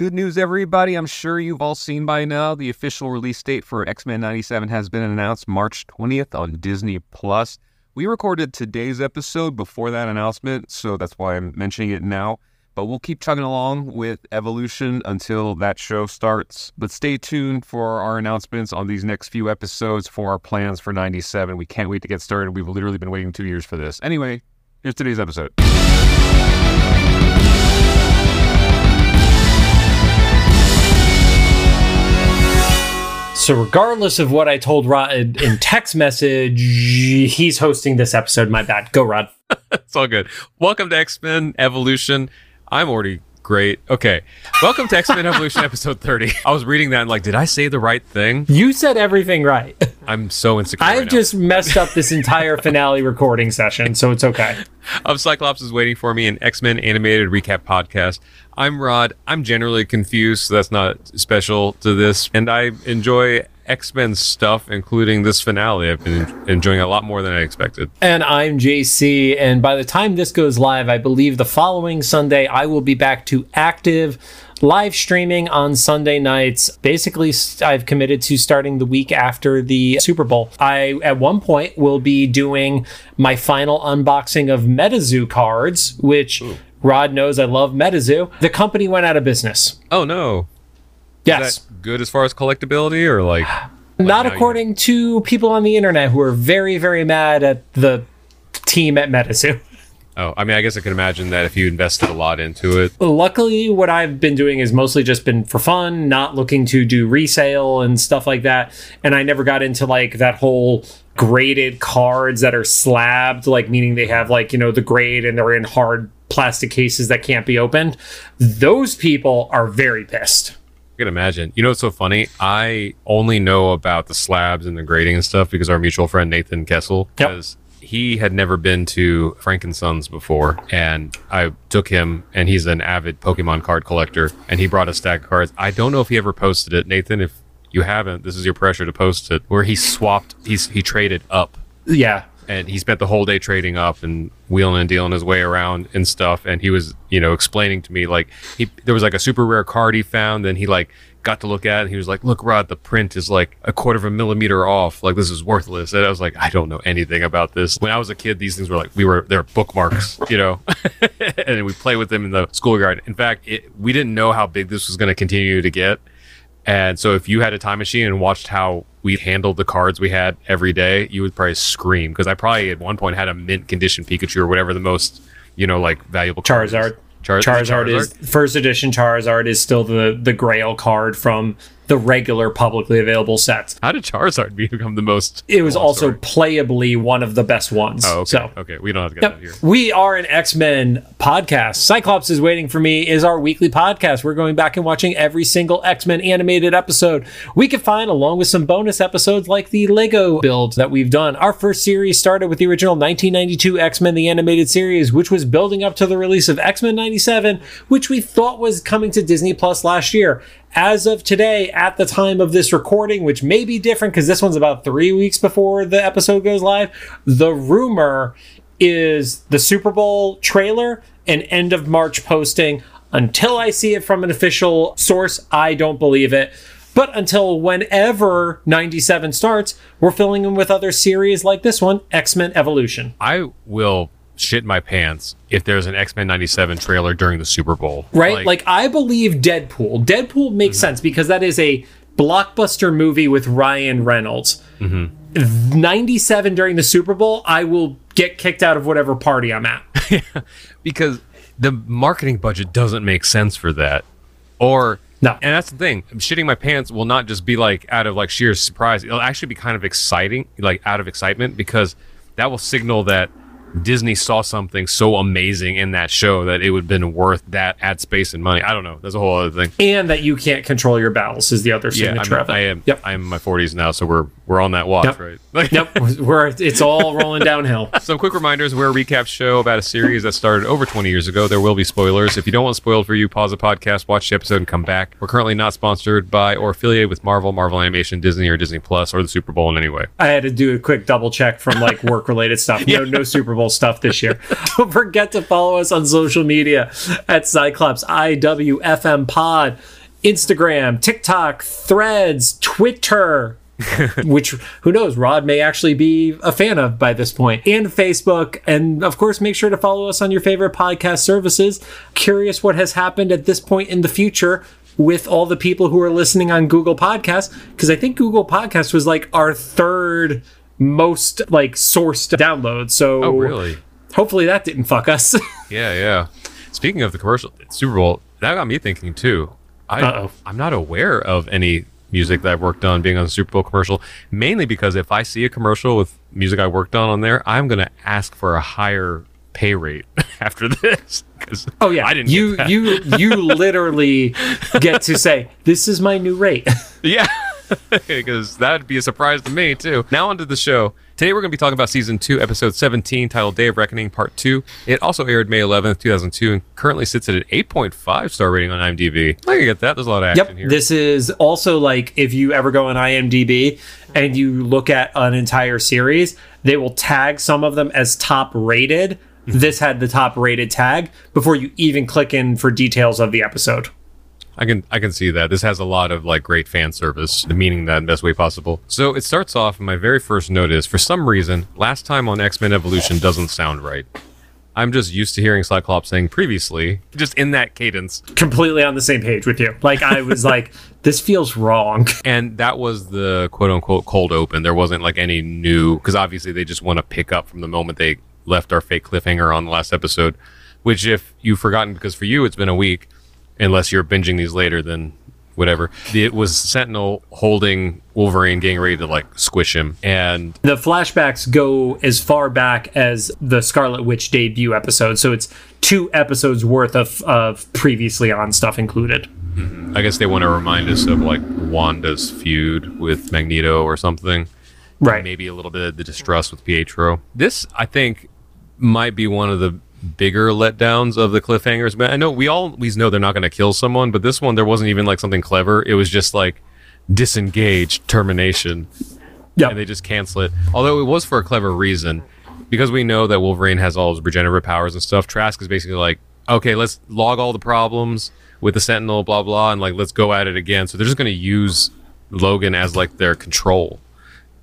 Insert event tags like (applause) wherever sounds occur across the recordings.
Good news, everybody. I'm sure you've all seen by now the official release date for X Men 97 has been announced March 20th on Disney Plus. We recorded today's episode before that announcement, so that's why I'm mentioning it now. But we'll keep chugging along with Evolution until that show starts. But stay tuned for our announcements on these next few episodes for our plans for 97. We can't wait to get started. We've literally been waiting two years for this. Anyway, here's today's episode. So, regardless of what I told Rod in text message, he's hosting this episode. My bad. Go, Rod. (laughs) it's all good. Welcome to X Men Evolution. I'm already great. Okay. Welcome to X Men Evolution episode 30. (laughs) I was reading that and like, did I say the right thing? You said everything right. I'm so insecure. I've right just messed up this entire (laughs) finale recording session, so it's okay. Of Cyclops is waiting for me an X Men animated recap podcast. I'm Rod. I'm generally confused, so that's not special to this. And I enjoy X Men stuff, including this finale. I've been enjoying a lot more than I expected. And I'm JC. And by the time this goes live, I believe the following Sunday, I will be back to active live streaming on Sunday nights. Basically, I've committed to starting the week after the Super Bowl. I, at one point, will be doing my final unboxing of MetaZoo cards, which. Ooh Rod knows I love MetaZoo. The company went out of business. Oh no. Yes. good as far as collectability or like (sighs) not according to people on the internet who are very, very mad at the team at MetaZoo. (laughs) Oh, I mean, I guess I can imagine that if you invested a lot into it. Luckily, what I've been doing is mostly just been for fun, not looking to do resale and stuff like that. And I never got into like that whole graded cards that are slabbed, like meaning they have like, you know, the grade and they're in hard plastic cases that can't be opened. Those people are very pissed. I can imagine. You know what's so funny? I only know about the slabs and the grading and stuff because our mutual friend Nathan Kessel, because yep. he had never been to Frank & Son's before, and I took him, and he's an avid Pokemon card collector, and he brought a stack of cards. I don't know if he ever posted it, Nathan. If you haven't, this is your pressure to post it. Where he swapped, he's he traded up. Yeah, and he spent the whole day trading up and wheeling and dealing his way around and stuff. And he was, you know, explaining to me like he there was like a super rare card he found, and he like got to look at it. And he was like, "Look, Rod, the print is like a quarter of a millimeter off. Like this is worthless." And I was like, "I don't know anything about this." When I was a kid, these things were like we were they're bookmarks, you know, (laughs) and we play with them in the schoolyard. In fact, it, we didn't know how big this was going to continue to get. And so if you had a time machine and watched how we handled the cards we had every day, you would probably scream. Because I probably at one point had a mint condition Pikachu or whatever the most, you know, like valuable Charizard. Char- Charizard, Charizard? Is first edition Charizard is still the the Grail card from the regular publicly available sets. How did Charizard (laughs) become the most? It was also story? playably one of the best ones. Oh, okay. So, okay, we don't have to get yep. here. We are an X Men podcast. Cyclops is waiting for me is our weekly podcast. We're going back and watching every single X Men animated episode we could find, along with some bonus episodes like the Lego build that we've done. Our first series started with the original 1992 X Men the animated series, which was building up to the release of X Men 97, which we thought was coming to Disney Plus last year as of today, at the time of this recording, which may be different because this one's about three weeks before the episode goes live, the rumor is the Super Bowl trailer and end of March posting. Until I see it from an official source, I don't believe it. But until whenever 97 starts, we're filling in with other series like this one, X Men Evolution. I will shit my pants if there's an X Men '97 trailer during the Super Bowl. Right? Like, like I believe Deadpool. Deadpool makes mm-hmm. sense because that is a blockbuster movie with Ryan Reynolds. Mm-hmm. 97 during the Super Bowl, I will get kicked out of whatever party I'm at. (laughs) because the marketing budget doesn't make sense for that. Or no. And that's the thing. Shitting my pants will not just be like out of like sheer surprise. It'll actually be kind of exciting, like out of excitement because that will signal that Disney saw something so amazing in that show that it would have been worth that ad space and money. I don't know. There's a whole other thing. And that you can't control your battles is the other signature yeah, I, mean, I am. Yep. I'm in my 40s now, so we're we're on that watch, yep. right? (laughs) yep. We're it's all rolling downhill. (laughs) Some quick reminders: we're a recap show about a series that started over 20 years ago. There will be spoilers. If you don't want spoiled for you, pause the podcast, watch the episode, and come back. We're currently not sponsored by or affiliated with Marvel, Marvel Animation, Disney, or Disney Plus, or the Super Bowl in any way. I had to do a quick double check from like (laughs) work related stuff. No, yeah. no Super Bowl Bowl stuff this year. (laughs) Don't forget to follow us on social media at Cyclops IWFM Pod, Instagram, TikTok, Threads, Twitter. (laughs) which who knows rod may actually be a fan of by this point and facebook and of course make sure to follow us on your favorite podcast services curious what has happened at this point in the future with all the people who are listening on google podcasts because i think google podcast was like our third most like sourced download so Oh, really? hopefully that didn't fuck us (laughs) Yeah, yeah. Speaking of the commercial Super Bowl, that got me thinking too. I, Uh-oh. I'm not aware of any music that I've worked on being on the Super Bowl commercial, mainly because if I see a commercial with music I worked on on there, I'm going to ask for a higher pay rate (laughs) after this. oh yeah I didn't you you you (laughs) literally get to say this is my new rate Yeah, (laughs) because that'd be a surprise to me too. Now onto the show. Today we're going to be talking about season two, episode 17, titled "Day of Reckoning" Part Two. It also aired May 11th, 2002, and currently sits at an 8.5 star rating on IMDb. I can get that. There's a lot of action Yep. here. This is also like if you ever go on IMDb and you look at an entire series, they will tag some of them as top rated. Mm-hmm. This had the top rated tag before you even click in for details of the episode. I can I can see that. This has a lot of like great fan service, meaning that in the best way possible. So it starts off. and My very first note is for some reason, last time on X Men Evolution doesn't sound right. I'm just used to hearing Cyclops saying previously, just in that cadence. Completely on the same page with you. Like I was like, (laughs) this feels wrong. (laughs) And that was the quote unquote cold open. There wasn't like any new, because obviously they just want to pick up from the moment they left our fake cliffhanger on the last episode. Which, if you've forgotten, because for you it's been a week, unless you're binging these later, then whatever. It was Sentinel holding Wolverine, getting ready to like squish him. And The flashbacks go as far back as the Scarlet Witch debut episode, so it's two episodes worth of, of previously on stuff included. Mm-hmm. I guess they want to remind us of like Wanda's feud with Magneto or something. Right. maybe a little bit of the distrust with Pietro. This, I think, might be one of the bigger letdowns of the cliffhangers. But I know we always know they're not going to kill someone, but this one there wasn't even like something clever. It was just like disengage termination, Yeah. and they just cancel it. Although it was for a clever reason, because we know that Wolverine has all his regenerative powers and stuff. Trask is basically like, okay, let's log all the problems with the Sentinel, blah blah, and like let's go at it again. So they're just going to use Logan as like their control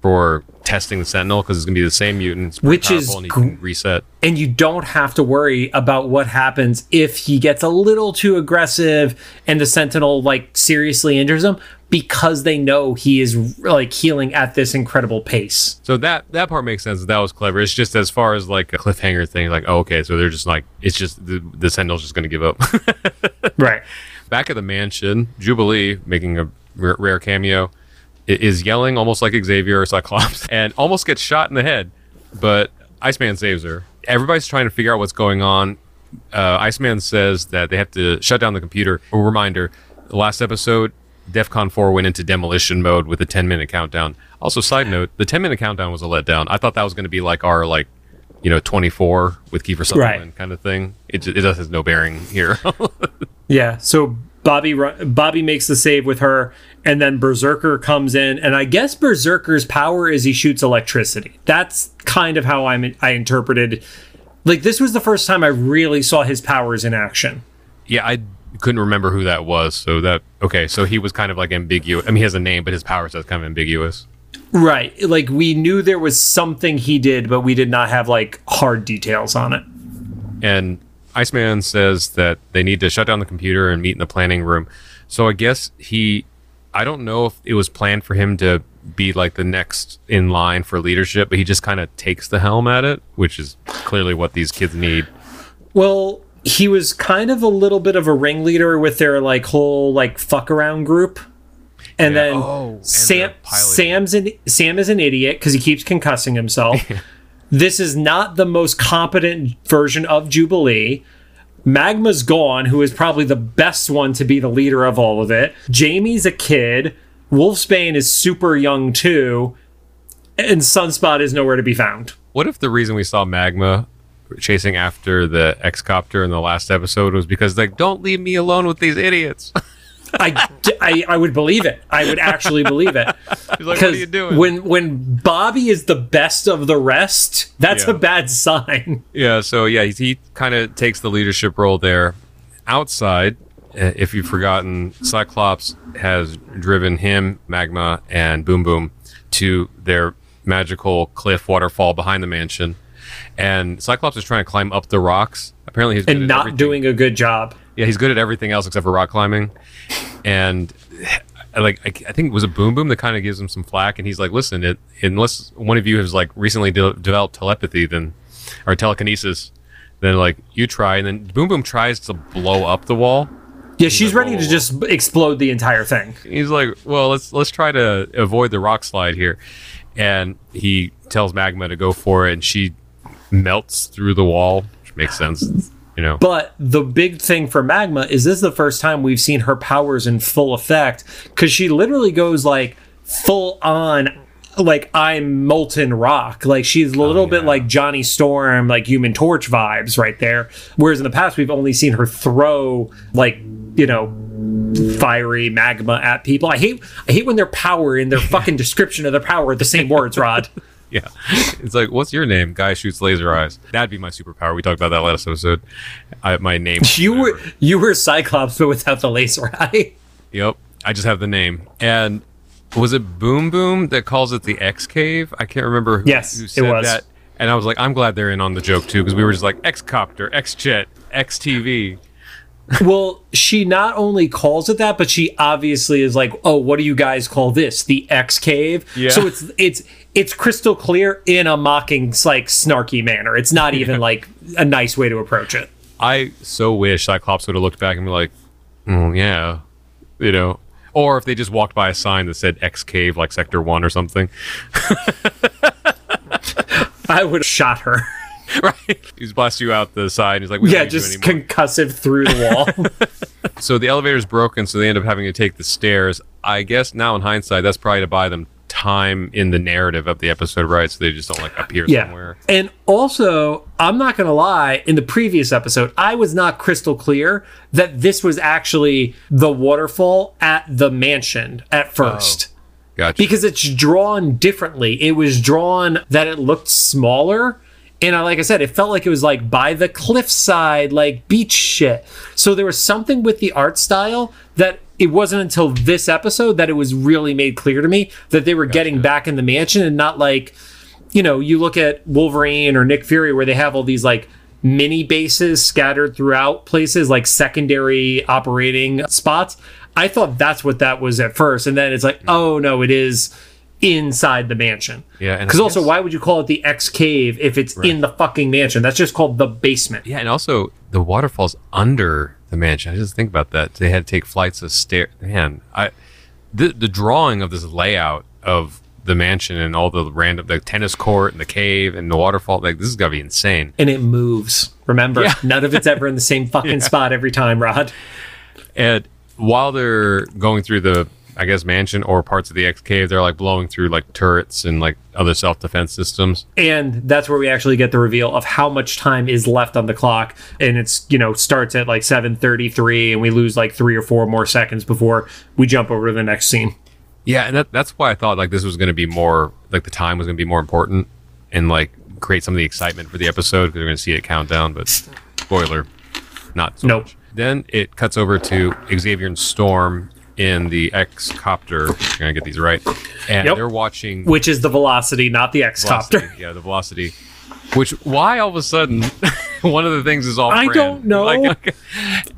for testing the Sentinel because it's going to be the same mutant, Which is and reset. and you don't have to worry about what happens if he gets a little too aggressive and the sentinel like seriously injures him because they know he is like healing at this incredible pace So that that part makes sense. That was clever. It's just as far as like a cliffhanger thing, like oh, okay, so they're just like it's just the, the Sentinel's just going to give up. (laughs) right Back at the mansion, Jubilee making a r- rare cameo is yelling almost like Xavier or Cyclops (laughs) and almost gets shot in the head, but Iceman saves her. Everybody's trying to figure out what's going on. Uh, Iceman says that they have to shut down the computer. A reminder: the last episode, DEFCON 4 went into demolition mode with a 10 minute countdown. Also, side note: the 10 minute countdown was a letdown. I thought that was going to be like our like you know 24 with Kiefer Sutherland Right. kind of thing. It, it just has no bearing here. (laughs) yeah so bobby bobby makes the save with her and then berserker comes in and i guess berserker's power is he shoots electricity that's kind of how i'm i interpreted like this was the first time i really saw his powers in action Yeah, I couldn't remember who that was. So that okay, so he was kind of like ambiguous. I mean, he has a name, but his powers are kind of ambiguous. Right. Like we knew there was something he did, but we did not have like hard details on it. And Iceman says that they need to shut down the computer and meet in the planning room. So I guess he, I don't know if it was planned for him to be like the next in line for leadership, but he just kind of takes the helm at it, which is clearly what these kids need. Well, he was kind of a little bit of a ringleader with their like whole like fuck around group. And Yeah. then Oh, and Sam the. Sam's an Sam is an idiot because he keeps concussing himself. (laughs) this is not the most competent version of Jubilee. Magma's gone, who is probably the best one to be the leader of all of it. Jamie's a kid. Wolfsbane is super young too. And Sunspot is nowhere to be found. What if the reason we saw Magma chasing after the X-Copter in the last episode was because like, don't leave me alone with these idiots? (laughs) I, I, I would believe it. I would actually believe it. (laughs) He's like, what are you doing? When when Bobby is the best of the rest, that's Yeah. a bad sign. Yeah, so yeah, he, he kind of takes the leadership role there. Outside, uh, if you've forgotten, Cyclops has driven him, Magma, and Boom Boom to their magical cliff waterfall behind the mansion. And Cyclops is trying to climb up the rocks. Apparently, he's And not doing a good job. Yeah, he's good at everything else except for rock climbing. And (sighs) like, I, I think it was a Boom Boom that kind of gives him some flack. And he's like, "Listen, it, unless one of you has like recently de- developed telepathy, then or telekinesis, then like you try." And then Boom Boom tries to blow up the wall. Yeah, she's like, ready to "Whoa." just explode the entire thing. He's like, "Well, let's let's try to avoid the rock slide here." And he tells Magma to go for it, and she melts through the wall, which makes sense, you know. But the big thing for Magma is this is the first time we've seen her powers in full effect because she literally goes like full on like I'm molten rock. Like she's a little oh, bit yeah. like Johnny Storm, like Human Torch vibes right there. Whereas in the past we've only seen her throw like you know fiery magma at people. I hate I hate when their power and their (laughs) fucking description of their power are the same words, Rod. (laughs) Yeah. It's like, what's your name? Guy shoots laser eyes. That'd be my superpower. We talked about that last episode. I, my name. (laughs) You were you were Cyclops but without the laser (laughs) eye. Yep. I just have the name. And was it Boom Boom that calls it the X Cave? I can't remember who, Yes, who it said was. that. And I was like, I'm glad they're in on the joke too, because we were just like X Copter, X Jet, X TV. Well, she not only calls it that, but she obviously is like, "Oh, what do you guys call this? The X cave?" Yeah. So it's it's it's crystal clear in a mocking, like snarky manner. It's not (laughs) even like a nice way to approach it. I so wish Cyclops would have looked back and be like, oh, yeah, you know. Or if they just walked by a sign that said X Cave, like Sector 1 or something. (laughs) I would have shot her. (laughs) right? He's blast you out the side. He's like, yeah, just concussive through the wall. so the elevator's broken, so they end up having to take the stairs. I guess now in hindsight, that's probably to buy them time in the narrative of the episode, right? So they just don't like appear yeah. somewhere. And also, I'm not going to lie, in the previous episode, I was not crystal clear that this was actually the waterfall at the mansion at oh, first. Gotcha. because it's drawn differently. It was drawn that it looked smaller. And I, like I said, it felt like it was like by the cliffside, like beach shit. So there was something with the art style that it wasn't until this episode that it was really made clear to me that they were getting back in the mansion and not like, you know, you look at Wolverine or Nick Fury where they have all these like mini bases scattered throughout places, like secondary operating spots. I thought that's what that was at first. And then it's like, mm-hmm. oh no, it is inside the mansion. Yeah, Because also, why would you call it the X cave if it's in the fucking mansion? That's just called the basement. yeah, and also the waterfall's under the mansion. I just think about that. They had to take flights of stairs. Man, I the the drawing of this layout of the mansion and all the random the tennis court and the cave and the waterfall. Like this is gonna be insane. And it moves. Remember, Yeah. none of it's ever in the same (laughs) fucking spot every time, Rod. And while they're going through the, I guess, mansion or parts of the X cave, they're like blowing through like turrets and like other self defense systems. And that's where we actually get the reveal of how much time is left on the clock. And it's, you know, starts at like 7.33 and we lose like three or four more seconds before we jump over to the next scene. Yeah, and that, that's why I thought like this was going to be more like the time was going to be more important and like create some of the excitement for the episode because we're going to see it count down. But spoiler, not so Nope. much. Then it cuts over to Xavier and Storm in the X copter. I'm gonna get these right, and Yep. they're watching Which is the velocity, not the X-copter. Yeah, the velocity. Which why all of a sudden (laughs) one of the things is all I brand. don't (laughs) know. Like,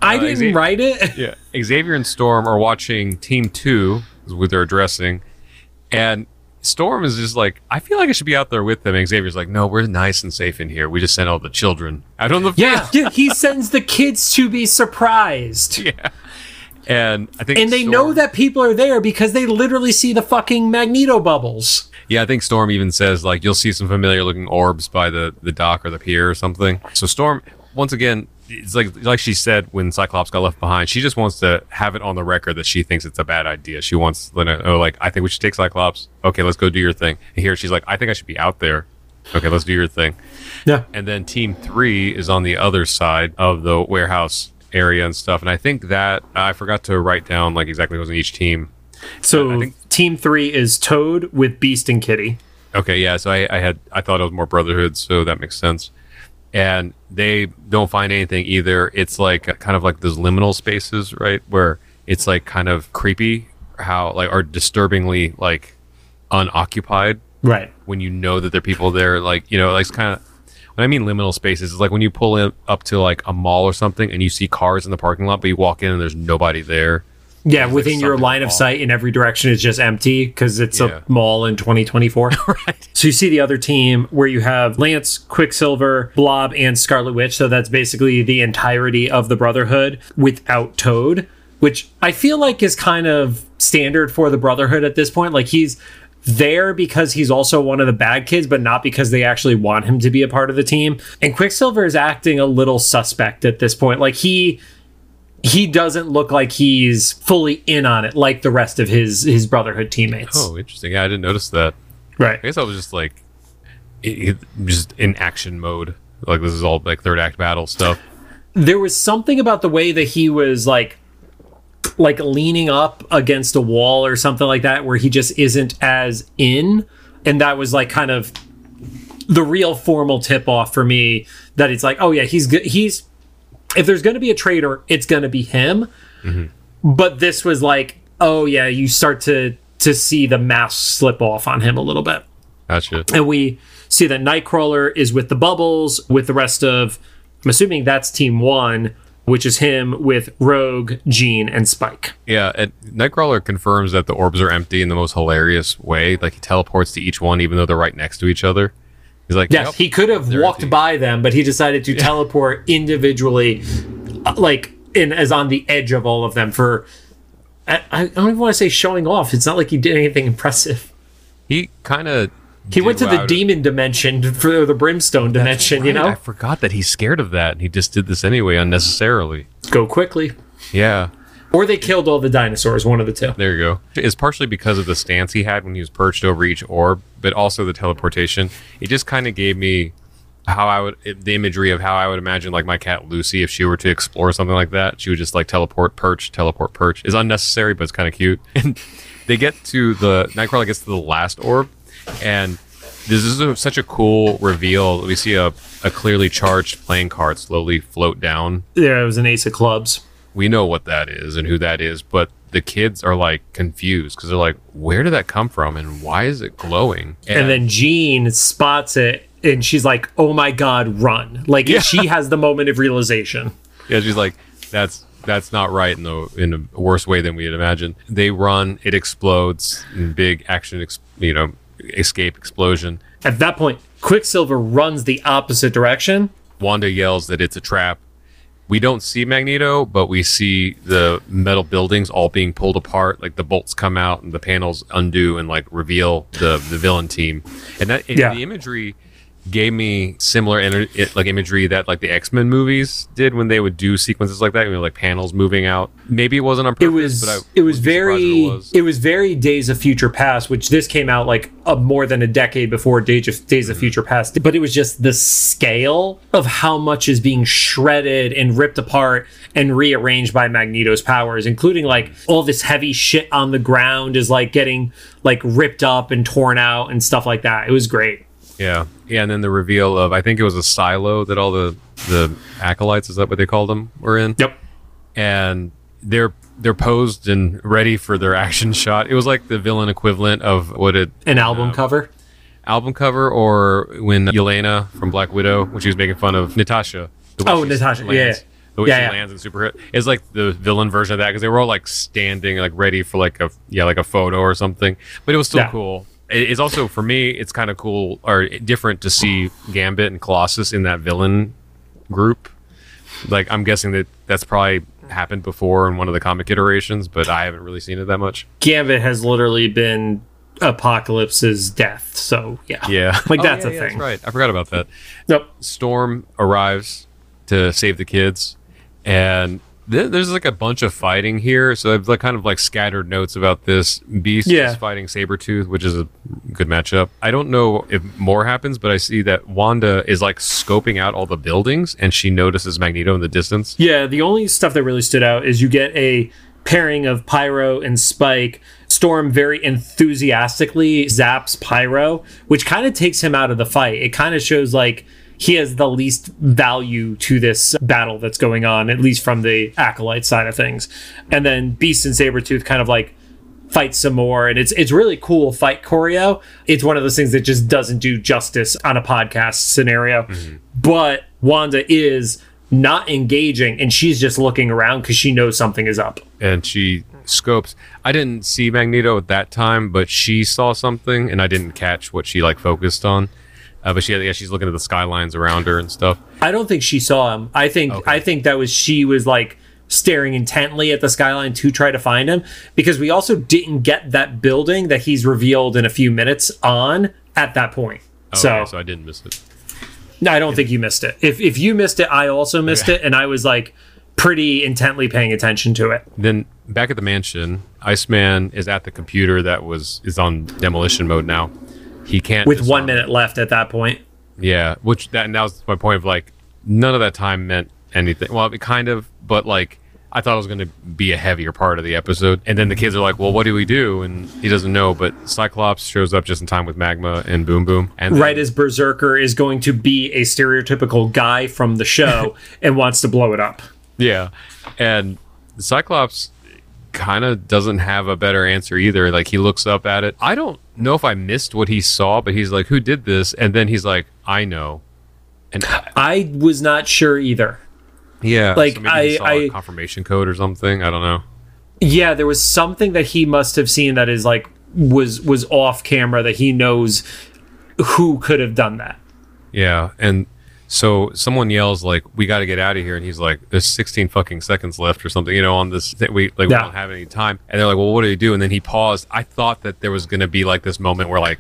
I Uh, didn't Xavier- write it. (laughs) yeah, Xavier and Storm are watching Team Two, is what they're addressing, and Storm is just like, I feel like I should be out there with them. And Xavier's like, No, we're nice and safe in here. We just sent all the children out on the Yeah, field. yeah, he sends the kids to be surprised. yeah. And I think And they Storm- know that people are there because they literally see the fucking magneto bubbles. Yeah, I think Storm even says like you'll see some familiar looking orbs by the the dock or the pier or something. So Storm, once again, it's like like she said when Cyclops got left behind. She just wants to have it on the record that she thinks it's a bad idea. She wants to oh like I think we should take Cyclops. Okay, let's go do your thing. And here she's like I think I should be out there. Okay, let's do your thing. Yeah. And then Team Three is on the other side of the warehouse, area and stuff. And I think that I forgot to write down like exactly what was in each team. So think- team three is Toad with Beast and Kitty. Okay, yeah. So I, I had I thought it was more Brotherhood, so that makes sense. And they don't find anything either. It's like kind of like those liminal spaces, right, where it's like kind of creepy how like or disturbingly like unoccupied Right. when you know that there are people there. Like you know, like it's kind of when I mean liminal spaces, it's like when you pull in up to like a mall or something and you see cars in the parking lot, but you walk in and there's nobody there. Yeah, like within your line of sight in every direction is just empty because it's Yeah. a mall in 2024. (laughs) Right. So you see the other team where you have Lance, Quicksilver, Blob, and Scarlet Witch. So that's basically the entirety of the Brotherhood without Toad, which I feel like is kind of standard for the Brotherhood at this point. Like he's there because he's also one of the bad kids, but not because they actually want him to be a part of the team. And Quicksilver is acting a little suspect at this point. Like he he doesn't look like he's fully in on it like the rest of his his brotherhood teammates. Oh, interesting. Yeah, I didn't notice that. right. I guess I was just like, it, it- just in action mode. Like this is all like third act battle stuff. there was something about the way that he was like like leaning up against a wall or something like that where he just isn't as in. And that was like kind of the real formal tip off for me that it's like oh yeah he's good he's if there's going to be a traitor it's going to be him. Mm-hmm. But this was like oh yeah you start to to see the mask slip off on him a little bit. Gotcha. and we see that Nightcrawler is with the bubbles with the rest of I'm assuming that's team one, which is him with Rogue, Jean, and Spike. Yeah, and Nightcrawler confirms that the orbs are empty in the most hilarious way. Like he teleports to each one, even though they're right next to each other. He's like, Yes, "Yep." he could have walked empty. by them, but he decided to teleport individually, uh, like in as on the edge of all of them for. I, I don't even want to say showing off. It's not like he did anything impressive. he kind of He went to the demon dimension for the brimstone dimension. You know, I forgot that he's scared of that, and he just did this anyway unnecessarily. go quickly, Yeah, or they killed all the dinosaurs. One of the two. there you go. It's partially because of the stance he had when he was perched over each orb, but also the teleportation. It just kind of gave me how I would the imagery of how I would imagine like my cat Lucy if she were to explore something like that. She would just like teleport, perch, teleport, perch. Is unnecessary, but it's kind of cute. (laughs) And they get to the Nightcrawler gets to the last orb, and this is a, such a cool reveal. We see a, a clearly charged playing card slowly float down There was an ace of clubs. we know what that is and who that is, but the kids are like confused because they're like, where did that come from and why is it glowing? and then Jean spots it and she's like, "Oh my god, run!" Like she has the moment of realization. yeah, she's like, that's that's not right in the in a worse way than we had imagined. They run, it explodes, big action, you know, escape explosion. At that point, Quicksilver runs the opposite direction. Wanda yells that it's a trap. We don't see Magneto, but we see the metal buildings all being pulled apart. Like the bolts come out and the panels undo and like reveal the the villain team. And that Yeah. the imagery gave me similar ener- it, like imagery that like the X Men movies did when they would do sequences like that. You know, like panels moving out. Maybe it wasn't on It purpose, was but I it was would be surprised very it it was. was. very Days of Future Past, which this came out like a, more than a decade before Days of, Days of Mm-hmm. Future Past. But it was just the scale of how much is being shredded and ripped apart and rearranged by Magneto's powers, including like all this heavy shit on the ground is like getting like ripped up and torn out and stuff like that. It was great. Yeah, yeah, and then the reveal of I think it was a silo that all the the acolytes is that what they called them were in. Yep. and they're they're posed and ready for their (laughs) action shot. It was like the villain equivalent of what it An album um, cover. album cover or when Yelena from Black Widow when she was making fun of Natasha. the Oh, Natasha, lands- yeah. The way Yeah, she yeah. lands in Super Hit is like the villain version of that because they were all like standing like ready for like a yeah like a photo or something. But it was still Yeah. cool. It- It's also for me it's kind of cool or different to see Gambit and Colossus in that villain group. Like I'm guessing that that's probably happened before in one of the comic iterations, but I haven't really seen it that much. Gambit has literally been Apocalypse's death. So yeah. Yeah, Like, Oh, that's yeah, a yeah, thing. right, I forgot about that. Nope. Storm arrives to save the kids, and Th- There's like a bunch of fighting here, so I've like kind of like scattered notes about this. Beast Yeah. is fighting Sabretooth, which is a good matchup. I don't know if more happens, but I see that Wanda is like scoping out all the buildings and she notices Magneto in the distance. Yeah, the only stuff that really stood out is you get a pairing of Pyro and Spike. Storm very enthusiastically zaps Pyro, which kind of takes him out of the fight. It kind of shows like he has the least value to this battle that's going on, at least from the acolyte side of things. And then Beast and Sabretooth kind of like fight some more and it's it's really cool fight choreo it's one of those things that just doesn't do justice on a podcast scenario mm-hmm. but wanda is not engaging and she's just looking around because she knows something is up and she scopes. I didn't see Magneto at that time, but she saw something, and I didn't catch what she like focused on. Uh, but she, yeah, she's looking at the skylines around her and stuff. i don't think she saw him i think Okay. i think that was she was like staring intently at the skyline to try to find him because we also didn't get that building that he's revealed in a few minutes on at that point so Okay, so I didn't miss it. No, I don't think you missed it. If if you missed it, I also missed it, and I was like pretty intently paying attention to it. Then back at the mansion, Iceman is at the computer that was is on demolition mode now. He can't With one minute left at that point. Yeah, which that and that was my point of like none of that time meant anything. Well, it kind of, but like I thought it was going to be a heavier part of the episode. And then the kids are like, "Well, what do we do?" And he doesn't know. But Cyclops shows up just in time with Magma and Boom Boom. And then- Right as Berserker is going to be a stereotypical guy from the show (laughs) and wants to blow it up. Yeah, and Cyclops kind of doesn't have a better answer either. Like he looks up at it. I don't know if I missed what he saw, but he's like, "Who did this?" And then he's like, "I know." And I was not sure either. yeah, Like, so I- saw a I- confirmation code or something. I don't know. Yeah, there was something that he must have seen that is like was was off camera that he knows who could have done that. Yeah, and so someone yells like, "We got to get out of here," and he's like, "There's 16 fucking seconds left or something," you know, on this. Th- we like we don't have any time, and they're like, "Well, what do you do?" And then he paused. I thought that there was going to be like this moment where like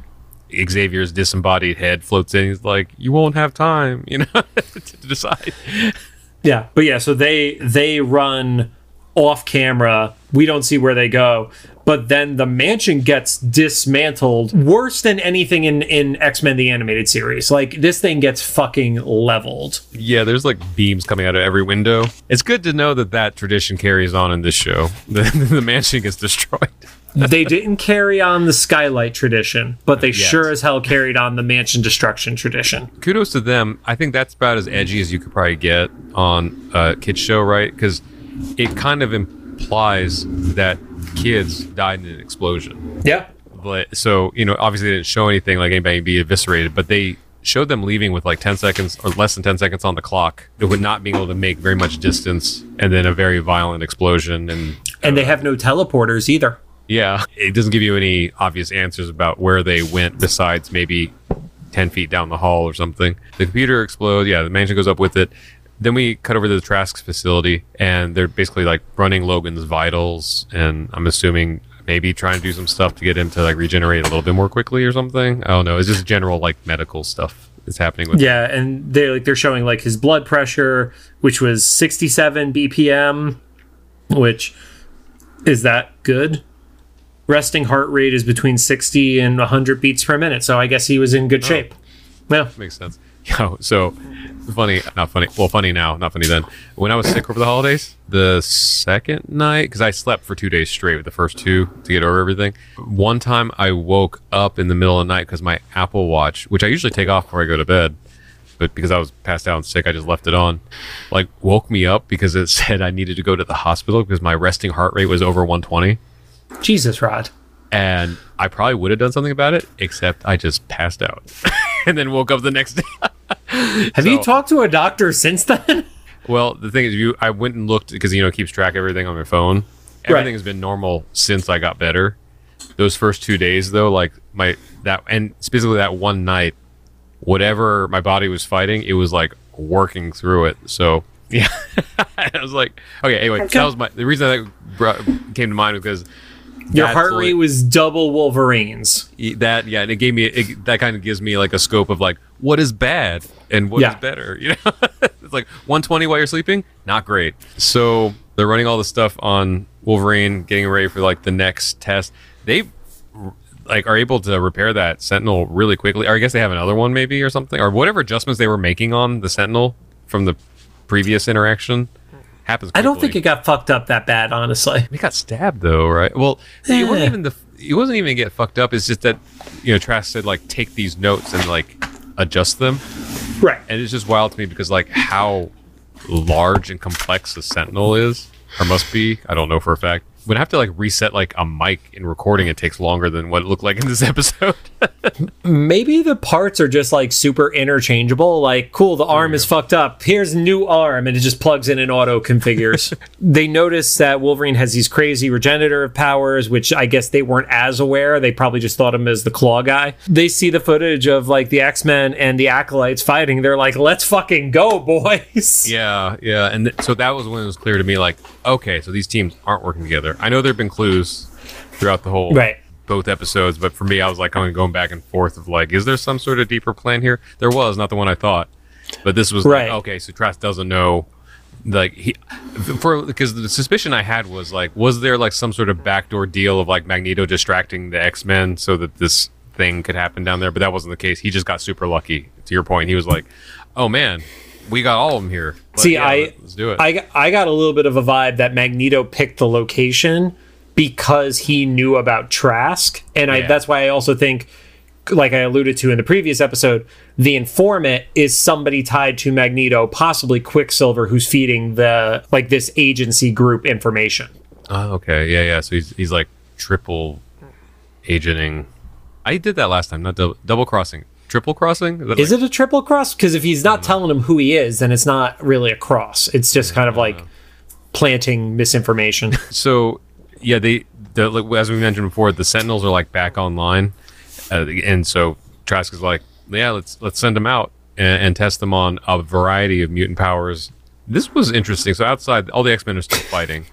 Xavier's disembodied head floats in. He's like, "You won't have time," you know, (laughs) to decide. Yeah, but yeah, so they they run off camera. We don't see where they go, but then the mansion gets dismantled worse than anything in in X Men the animated series. Like this thing gets fucking leveled. Yeah, there's like beams coming out of every window. It's good to know that that tradition carries on in this show. (laughs) The, the mansion gets destroyed. they didn't carry on the skylight tradition, but they sure as hell carried on the mansion destruction tradition. kudos to them. I think that's about as edgy as you could probably get on a kids show, right? Because it kind of implies that kids died in an explosion. Yeah. But so you know, obviously they didn't show anything like anybody be eviscerated, but they showed them leaving with like 10 seconds or less than 10 seconds on the clock. It would not being able to make very much distance, and then a very violent explosion and. And they have no teleporters either. Yeah, it doesn't give you any obvious answers about where they went besides maybe 10 feet down the hall or something. The computer explodes. Yeah, the mansion goes up with it. Then we cut over to the Trask facility, and they're basically like running Logan's vitals, and I'm assuming maybe trying to do some stuff to get him to like regenerate a little bit more quickly or something. I don't know. It's just general like medical stuff that's happening with. Yeah, and they like they're showing like his blood pressure, which was 67 BPM, which is that good? Resting heart rate is between 60 and 100 beats per minute, so I guess he was in good oh. shape. Well, Makes sense. (laughs) Yo, so funny, not funny. Well, funny now, not funny then. When I was sick over the holidays, the second night, because I slept for two days straight with the first two to get over everything. One time I woke up in the middle of the night because my Apple Watch, which I usually take off before I go to bed, but because I was passed out and sick, I just left it on. Like woke me up because it (laughs) said I needed to go to the hospital because my resting heart rate was over 120 Jesus, Rod. and I probably would have done something about it, except I just passed out (laughs) and then woke up the next (laughs) day. (laughs) Have you talked to a doctor since then? (laughs) well, the thing is, you I went and looked because you know it keeps track of everything on my phone. Everything Right. has been normal since I got better. Those first two days, though, like my that and specifically that one night, whatever my body was fighting, it was like working through it. So (laughs) yeah, I was like, okay. Anyway, Okay. that was my the reason that brought, came to mind was because Your heart like- rate was double Wolverine's. That yeah and it gave me it, that kind of gives me like a scope of like what is bad and what is Yeah. better (laughs) you know it's like 120 while you're sleeping not great so they're running all the stuff on Wolverine, getting ready for like the next test. They like are able to repair that Sentinel really quickly. Or I guess they have another one maybe or something, or whatever adjustments they were making on the Sentinel from the previous interaction happens. I don't think it got fucked up that bad, honestly. (laughs) He got stabbed though, right? Well, it wasn't even the. It wasn't even get fucked up. It's just that you know Trask said like take these notes and like adjust them, Right. and it's just wild to me because like how large and complex the Sentinel is or must be. I don't know for a fact. I have to like reset like a mic in recording, it takes longer than what it looked like in this (laughs) episode. Maybe the parts are just like super interchangeable. Like, cool, the arm is fucked up. Here's a new arm, and it just plugs in and auto configures. (laughs) they notice that Wolverine has these crazy regenerative powers, which I guess they weren't as aware. They probably just thought him as the claw guy. They see the footage of like the X Men and the acolytes fighting. They're like, let's fucking go, boys. yeah, yeah, and th- so that was when it was clear to me like, okay, so these teams aren't working together. I know there've been clues throughout the whole Right. both episodes, but for me, I was like kind of going back and forth of like, is there some sort of deeper plan here? There was, not the one I thought, but this was Right. like, okay. So Trask doesn't know, like he, for because the suspicion I had was like, was there like some sort of backdoor deal of like Magneto distracting the X Men so that this thing could happen down there? But that wasn't the case. He just got super lucky. To your point, he was like, oh man, we got all of them here. But See, yeah, I let's do it. I got- I got a little bit of a vibe that Magneto picked the location because he knew about Trask, and I that's why I also think, like I alluded to in the previous episode, the informant is somebody tied to Magneto, possibly Quicksilver, who's feeding the like this agency group information. Oh, okay. Yeah, yeah. So he's he's like triple agenting. I did that last time, not double, double crossing. Triple crossing? Is like- it a triple cross? Because if he's not telling him who he is, then it's not really a cross. It's just kind of like planting misinformation. (laughs) So, yeah, they the like, as we mentioned before, the Sentinels are like back online, uh, and so Trask is like, yeah, let's let's send them out and, and test them on a variety of mutant powers. This was interesting. So outside, all the X Men are still fighting.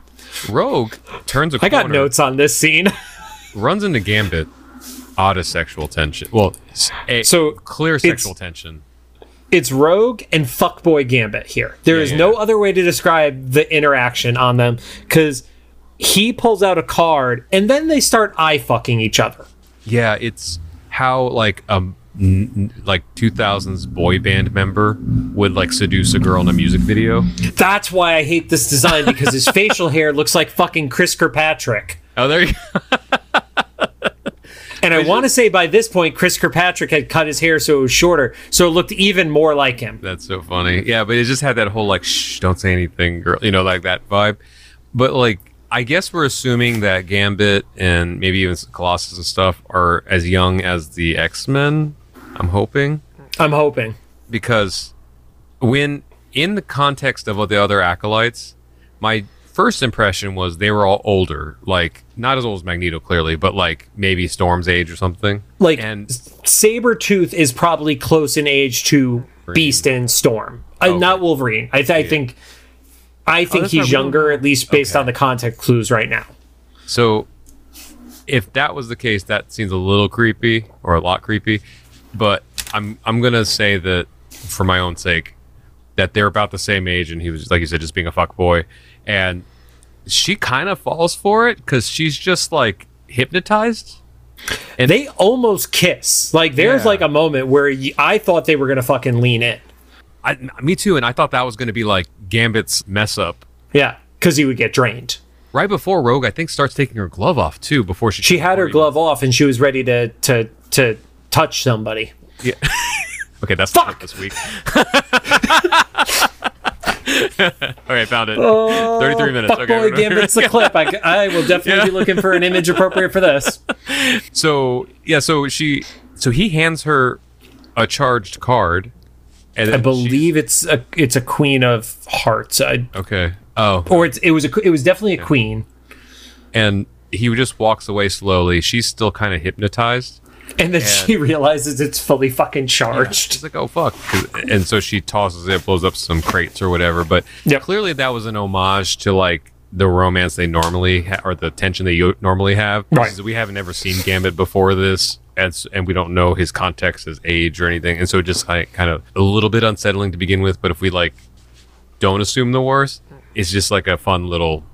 Rogue turns a I got notes on this scene. (laughs) runs into Gambit. Oddest sexual tension. Well, a, So, clear sexual tension. it's Rogue and Fuckboy Gambit here. There Yeah, is yeah. no other way to describe the interaction on them because he pulls out a card and then they start eye fucking each other. Yeah, it's how like um n- like 2000s boy band member would like seduce a girl in a music video. That's why I hate this design because his (laughs) facial hair looks like fucking Chris Kirkpatrick. Oh, there you (laughs) go. And I want to say by this point, Chris Kirkpatrick had cut his hair so it was shorter, so it looked even more like him. That's so funny. Yeah, but it just had that whole like shh, don't say anything, girl, you know, like that vibe. But like I guess we're assuming that Gambit and maybe even Colossus and stuff are as young as the X-Men. I'm hoping. I'm hoping. because when in the context of all the other acolytes, my first impression was they were all older, like not as old as Magneto, clearly, but like maybe Storm's age or something. Like and Sabretooth is probably close in age to Beast and Storm. Uh, Not Wolverine. I, th- I think I think that's he's younger, Wolverine. at least based Okay. on the context clues right now. so, if that was the case, that seems a little creepy or a lot creepy. But I'm I'm gonna say that for my own sake, that they're about the same age, and he was like you said, just being a fuck boy, and she kind of falls for it because she's just like hypnotized. And they almost kiss. Like there's Yeah. like a moment where I thought they were gonna fucking lean in. I, me too, and I thought that was going to be like Gambit's mess up. Yeah, because he would get drained. Right before Rogue, I think starts taking her glove off too. Before she She had her glove off and she was ready to to to touch somebody. Yeah. (laughs) okay, that's Fuck! not this week. (laughs) (laughs) okay, found it. Oh, Thirty-three minutes. Fuck okay. Gambit's the clip. I, (laughs) I will definitely be looking for an image appropriate for this. (laughs) So yeah, so she, so he hands her a charged card, and I then she- believe it's a it's a Queen of Hearts. I, okay. Oh, or it's it was a it was definitely a queen. and he just walks away slowly. She's still kind of hypnotized. And then she realizes it's fully fucking charged. She's like, "Oh fuck, And so she tosses it, blows up some crates or whatever. But Yep. clearly, that was an homage to like the romance they normally ha- or the tension they normally have. Right. We haven't ever seen Gambit before this, and and we don't know his context, his age, or anything. And so just like kind of a little bit unsettling to begin with. But if we like don't assume the worst, it's just like a fun little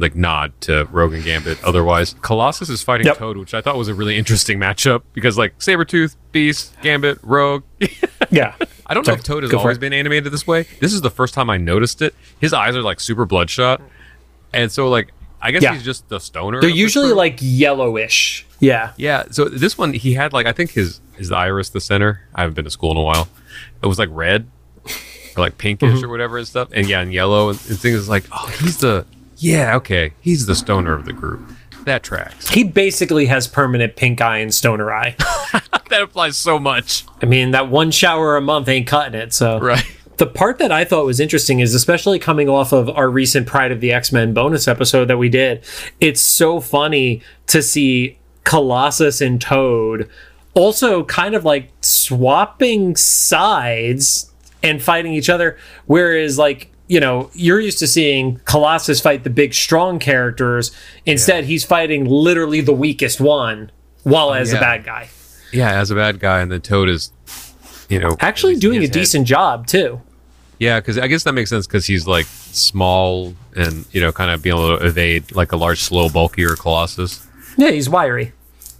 like nod to Rogue and Gambit. Otherwise, Colossus is fighting Yep. Toad, which I thought was a really interesting matchup because like Sabretooth, Beast, Gambit, Rogue. (laughs) Yeah. I don't Sorry, know if Toad has always it. been animated this way. This is the first time I noticed it. His eyes are like super bloodshot, and so like I guess Yeah. he's just the stoner. They're of the usually like yellowish. Yeah. yeah. So this one he had like I think his his iris the center. I haven't been to school in a while. It was like red, or like pinkish Mm-hmm. or whatever and stuff, and yeah, and yellow and, and things like oh he's the yeah okay he's the stoner of the group. That tracks. He basically has permanent pink eye and stoner eye. (laughs) that applies so much. I mean, that one shower a month ain't cutting it. So Right. The part that I thought was interesting is especially coming off of our recent Pride of the X Men bonus episode that we did. It's so funny to see Colossus and Toad also kind of like swapping sides and fighting each other. Whereas, like, you know, you're used to seeing Colossus fight the big, strong characters. Instead, he's fighting literally the weakest one while as a bad guy. Yeah, as a bad guy, and then Toad is, you know, Actually, at least in doing a head. decent job, too. Yeah, because I guess that makes sense because he's like small and you know kind of being able to evade like a large, slow, bulkier Colossus. Yeah, he's wiry.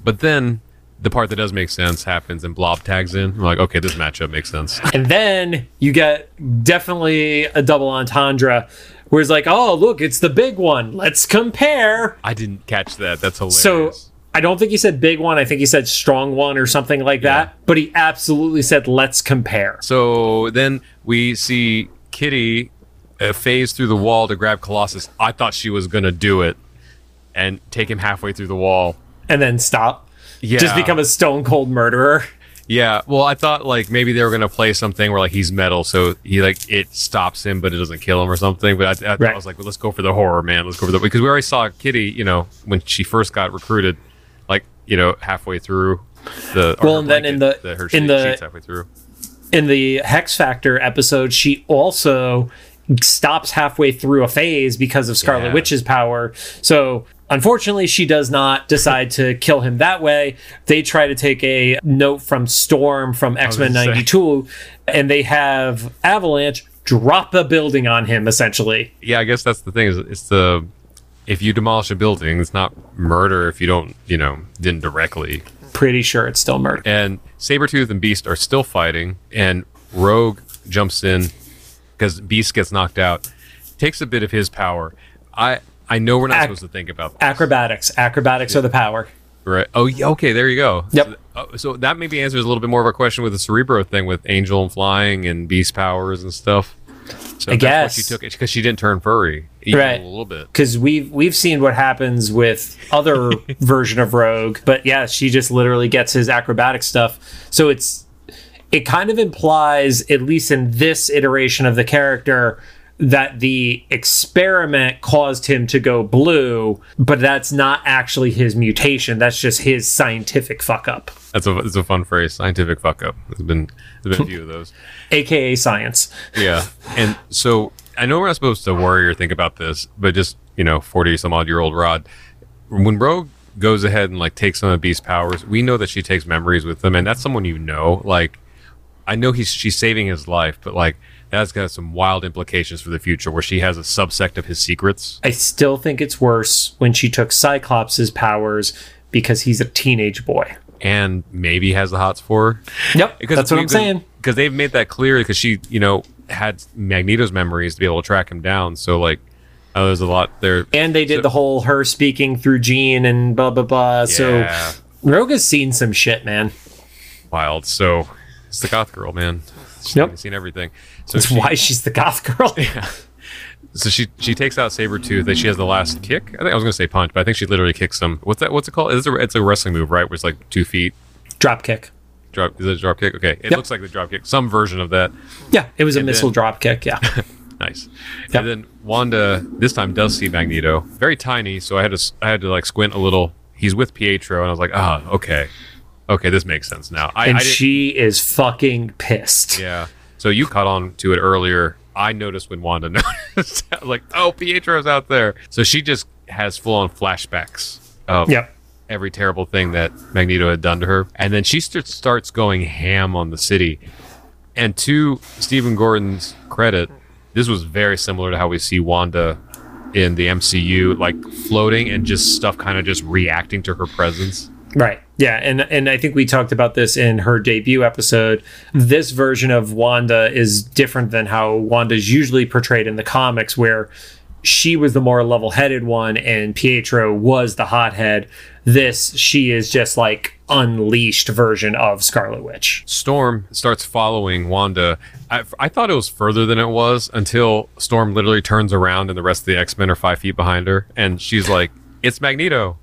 But then the part that does make sense happens and Blob tags in. I'm like, okay, this matchup makes sense. And then you get definitely a double entendre where it's like, oh, look, it's the big one. Let's compare. I didn't catch that. That's hilarious. So I don't think he said big one. I think he said strong one or something like that. But he absolutely said, let's compare. So then we see Kitty uh, phase through the wall to grab Colossus. I thought she was gonna do it and take him halfway through the wall. And then stop. Yeah, Just become a stone cold murderer. Yeah, well, I thought like maybe they were gonna play something where like he's metal, so he like it stops him, but it doesn't kill him or something. But I, I, Right. I was like, well, let's go for the horror, man. Let's go for the because we already saw Kitty, you know, when she first got recruited, like you know, halfway through the Well, and then in the- her in sheet- the- halfway through. In the Hex Factor episode, she also stops halfway through a phase because of Scarlet Yeah. Witch's power. So unfortunately, she does not decide to kill him that way. They try to take a note from Storm from X Men gonna say. 92, and they have Avalanche drop a building on him, essentially. Yeah, I guess that's the thing is it's the if you demolish a building, it's not murder if you don't, you know, didn't directly Pretty sure it's still murder. and Sabretooth and Beast are still fighting, and Rogue jumps in because Beast gets knocked out, takes a bit of his power. I I know we're not Ac- supposed to think about this, Acrobatics. Acrobatics are the power. right? Oh, yeah, okay, there you go. Yep. So, oh, so that maybe answers a little bit more of a question with the Cerebro thing with Angel and flying and Beast powers and stuff. So I that's guess. what she took it because she didn't turn furry, Right. a little bit. because we've we've seen what happens with other (laughs) version of Rogue, but yeah, she just literally gets his acrobatic stuff. So it's it kind of implies, at least in this iteration of the character, that the experiment caused him to go blue, but that's not actually his mutation. That's just his scientific fuck up, That's a that's a fun phrase. Scientific fuck up. There's been there's been a few of those. (laughs) aka science. Yeah. And so I know we're not supposed to worry or think about this, but just, you know, 40 some odd year old Rod, when Rogue goes ahead and like takes some of Beast's powers, we know that she takes memories with them. And that's someone you know. Like, I know he's she's saving his life, but like, that's got some wild implications for the future where she has a subsect of his secrets. I still think it's worse when she took Cyclops' powers because he's a teenage boy. And maybe has the hots for her. Yep, that's what I'm saying. Because they've made that clear because she, you know, had Magneto's memories to be able to track him down. So, like, oh, there's a lot there. And they did So- the whole her speaking through Jean and blah blah blah. So Rogue has seen some shit, man. wild. So it's the goth girl, man. She's Yep. seen everything. So That's she, why she's the goth girl. (laughs) Yeah. So she she takes out Sabretooth and she has the last kick. I think I was gonna say punch, but I think she literally kicks him. What's that? What's it called? It's a, it's a wrestling move, right? Where it's like two feet. drop kick. Drop is it a drop kick? Okay. It Yep. looks like the drop kick. Some version of that. Yeah, it was a missile then- drop kick. Yeah. (laughs) Nice. Yep. And then Wanda this time does see Magneto. Very tiny, so I had to I had to like squint a little. He's with Pietro, and I was like, ah, okay, okay, this makes sense now. I, and I she is fucking pissed. Yeah. So you caught on to it earlier. I noticed when Wanda (laughs) noticed. Like, oh, Pietro's out there. So she just has full on flashbacks of Yep. every terrible thing that Magneto had done to her. And then she st- starts going ham on the city. And to Steven Gordon's credit, this was very similar to how we see Wanda in the MCU, like floating and just stuff kind of just reacting to her presence. Right. Yeah, and and I think we talked about this in her debut episode. This version of Wanda is different than how Wanda's usually portrayed in the comics, where she was the more level-headed one and Pietro was the hothead. This she is just like unleashed version of Scarlet Witch. Storm starts following Wanda. I, I thought it was further than it was until Storm literally turns around and the rest of the X Men are five feet behind her, and she's like, "It's Magneto."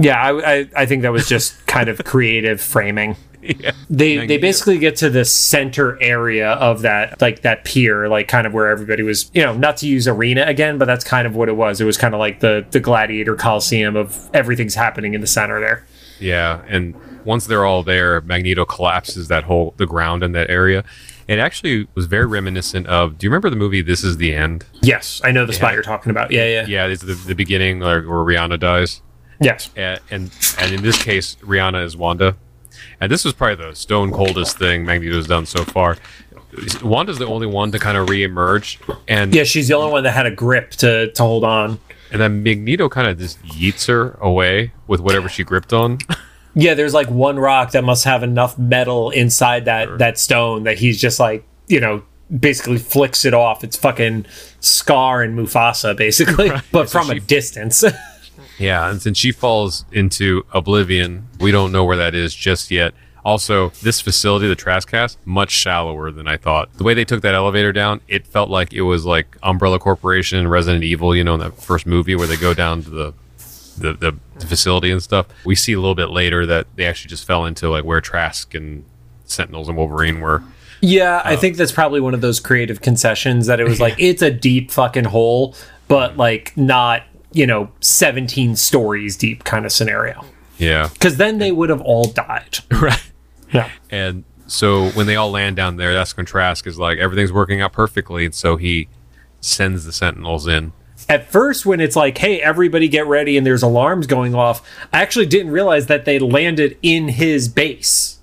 Yeah, I, I, I think that was just (laughs) kind of creative framing. Yeah. They they basically get to the center area of that like that pier, like kind of where everybody was, you know, not to use arena again, but that's kind of what it was. It was kind of like the the gladiator coliseum of everything's happening in the center there. Yeah, and once they're all there, Magneto collapses that whole the ground in that area. It actually was very reminiscent of. Do you remember the movie This Is the End? Yes, I know the spot you're talking about. Yeah, yeah. Yeah, it's the, the beginning like, where Rihanna dies, Yes. and, and and in this case, Rihanna is Wanda, and this was probably the stone coldest thing Magneto's done so far. Wanda's the only one to kind of reemerge, and Yeah, she's the only one that had a grip to to hold on. and then Magneto kind of just yeets her away with whatever she gripped on. Yeah, there's like one rock that must have enough metal inside that that stone that he's just like, you know, basically flicks it off. It's fucking Scar and Mufasa basically, but So from a she- distance. (laughs) Yeah, and since she falls into oblivion, we don't know where that is just yet. Also, this facility, the Trascast, much shallower than I thought. The way they took that elevator down, it felt like it was like Umbrella Corporation and Resident Evil, you know, in that first movie where they go down to the the, the, the facility and stuff. We see a little bit later that they actually just fell into like where Trask and Sentinels and Wolverine were. yeah, I uh, think that's probably one of those creative concessions that it was like (laughs) it's a deep fucking hole, but like not, you know, 17 stories deep kind of scenario. Yeah. Cuz then they would have all died. (laughs) right. Yeah. And so when they all land down there, that's when Trask is like, everything's working out perfectly. And so he sends the Sentinels in. At first, when it's like, hey, everybody get ready and there's alarms going off, I actually didn't realize that they landed in his base.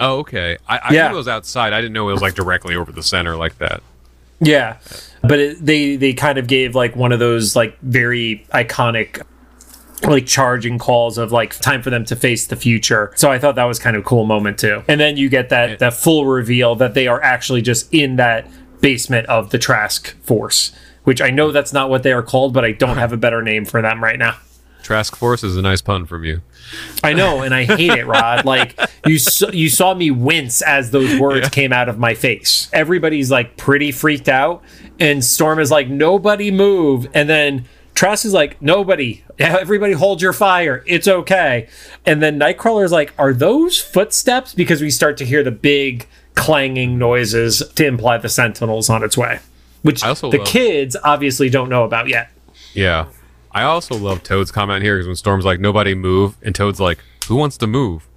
Oh, okay. I, I Yeah. knew it was outside. I didn't know it was like directly over the center like that. Yeah. But it, they they kind of gave like one of those like very iconic like charging calls of like time for them to face the future. So I thought that was kind of a cool moment too. And then you get that that full reveal that they are actually just in that basement of the Trask Force, which I know that's not what they are called, but I don't have a better name for them right now. Trask Force is a nice pun from you. I know, and I hate it, Rod. (laughs) Like you, saw, you saw me wince as those words came out of my face. Everybody's like pretty freaked out, and Storm is like, "Nobody move," and then Trask is like, "Nobody, everybody, hold your fire. It's okay." And then Nightcrawler is like, "Are those footsteps?" Because we start to hear the big clanging noises to imply the Sentinel's on its way, which also the love- kids obviously don't know about yet. Yeah. I also love Toad's comment here because when Storm's like, nobody move, and Toad's like, who wants to move?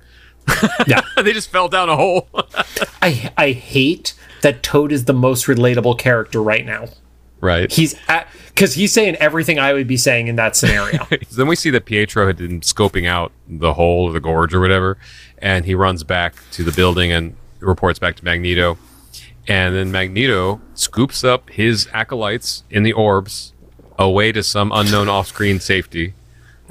(laughs) Yeah. they just fell down a hole. (laughs) I I hate that Toad is the most relatable character right now. right. He's at because he's saying everything I would be saying in that scenario. (laughs) then we see that Pietro had been scoping out the hole or the gorge or whatever, and he runs back to the building and reports back to Magneto. And then Magneto scoops up his acolytes in the orbs away to some unknown off-screen safety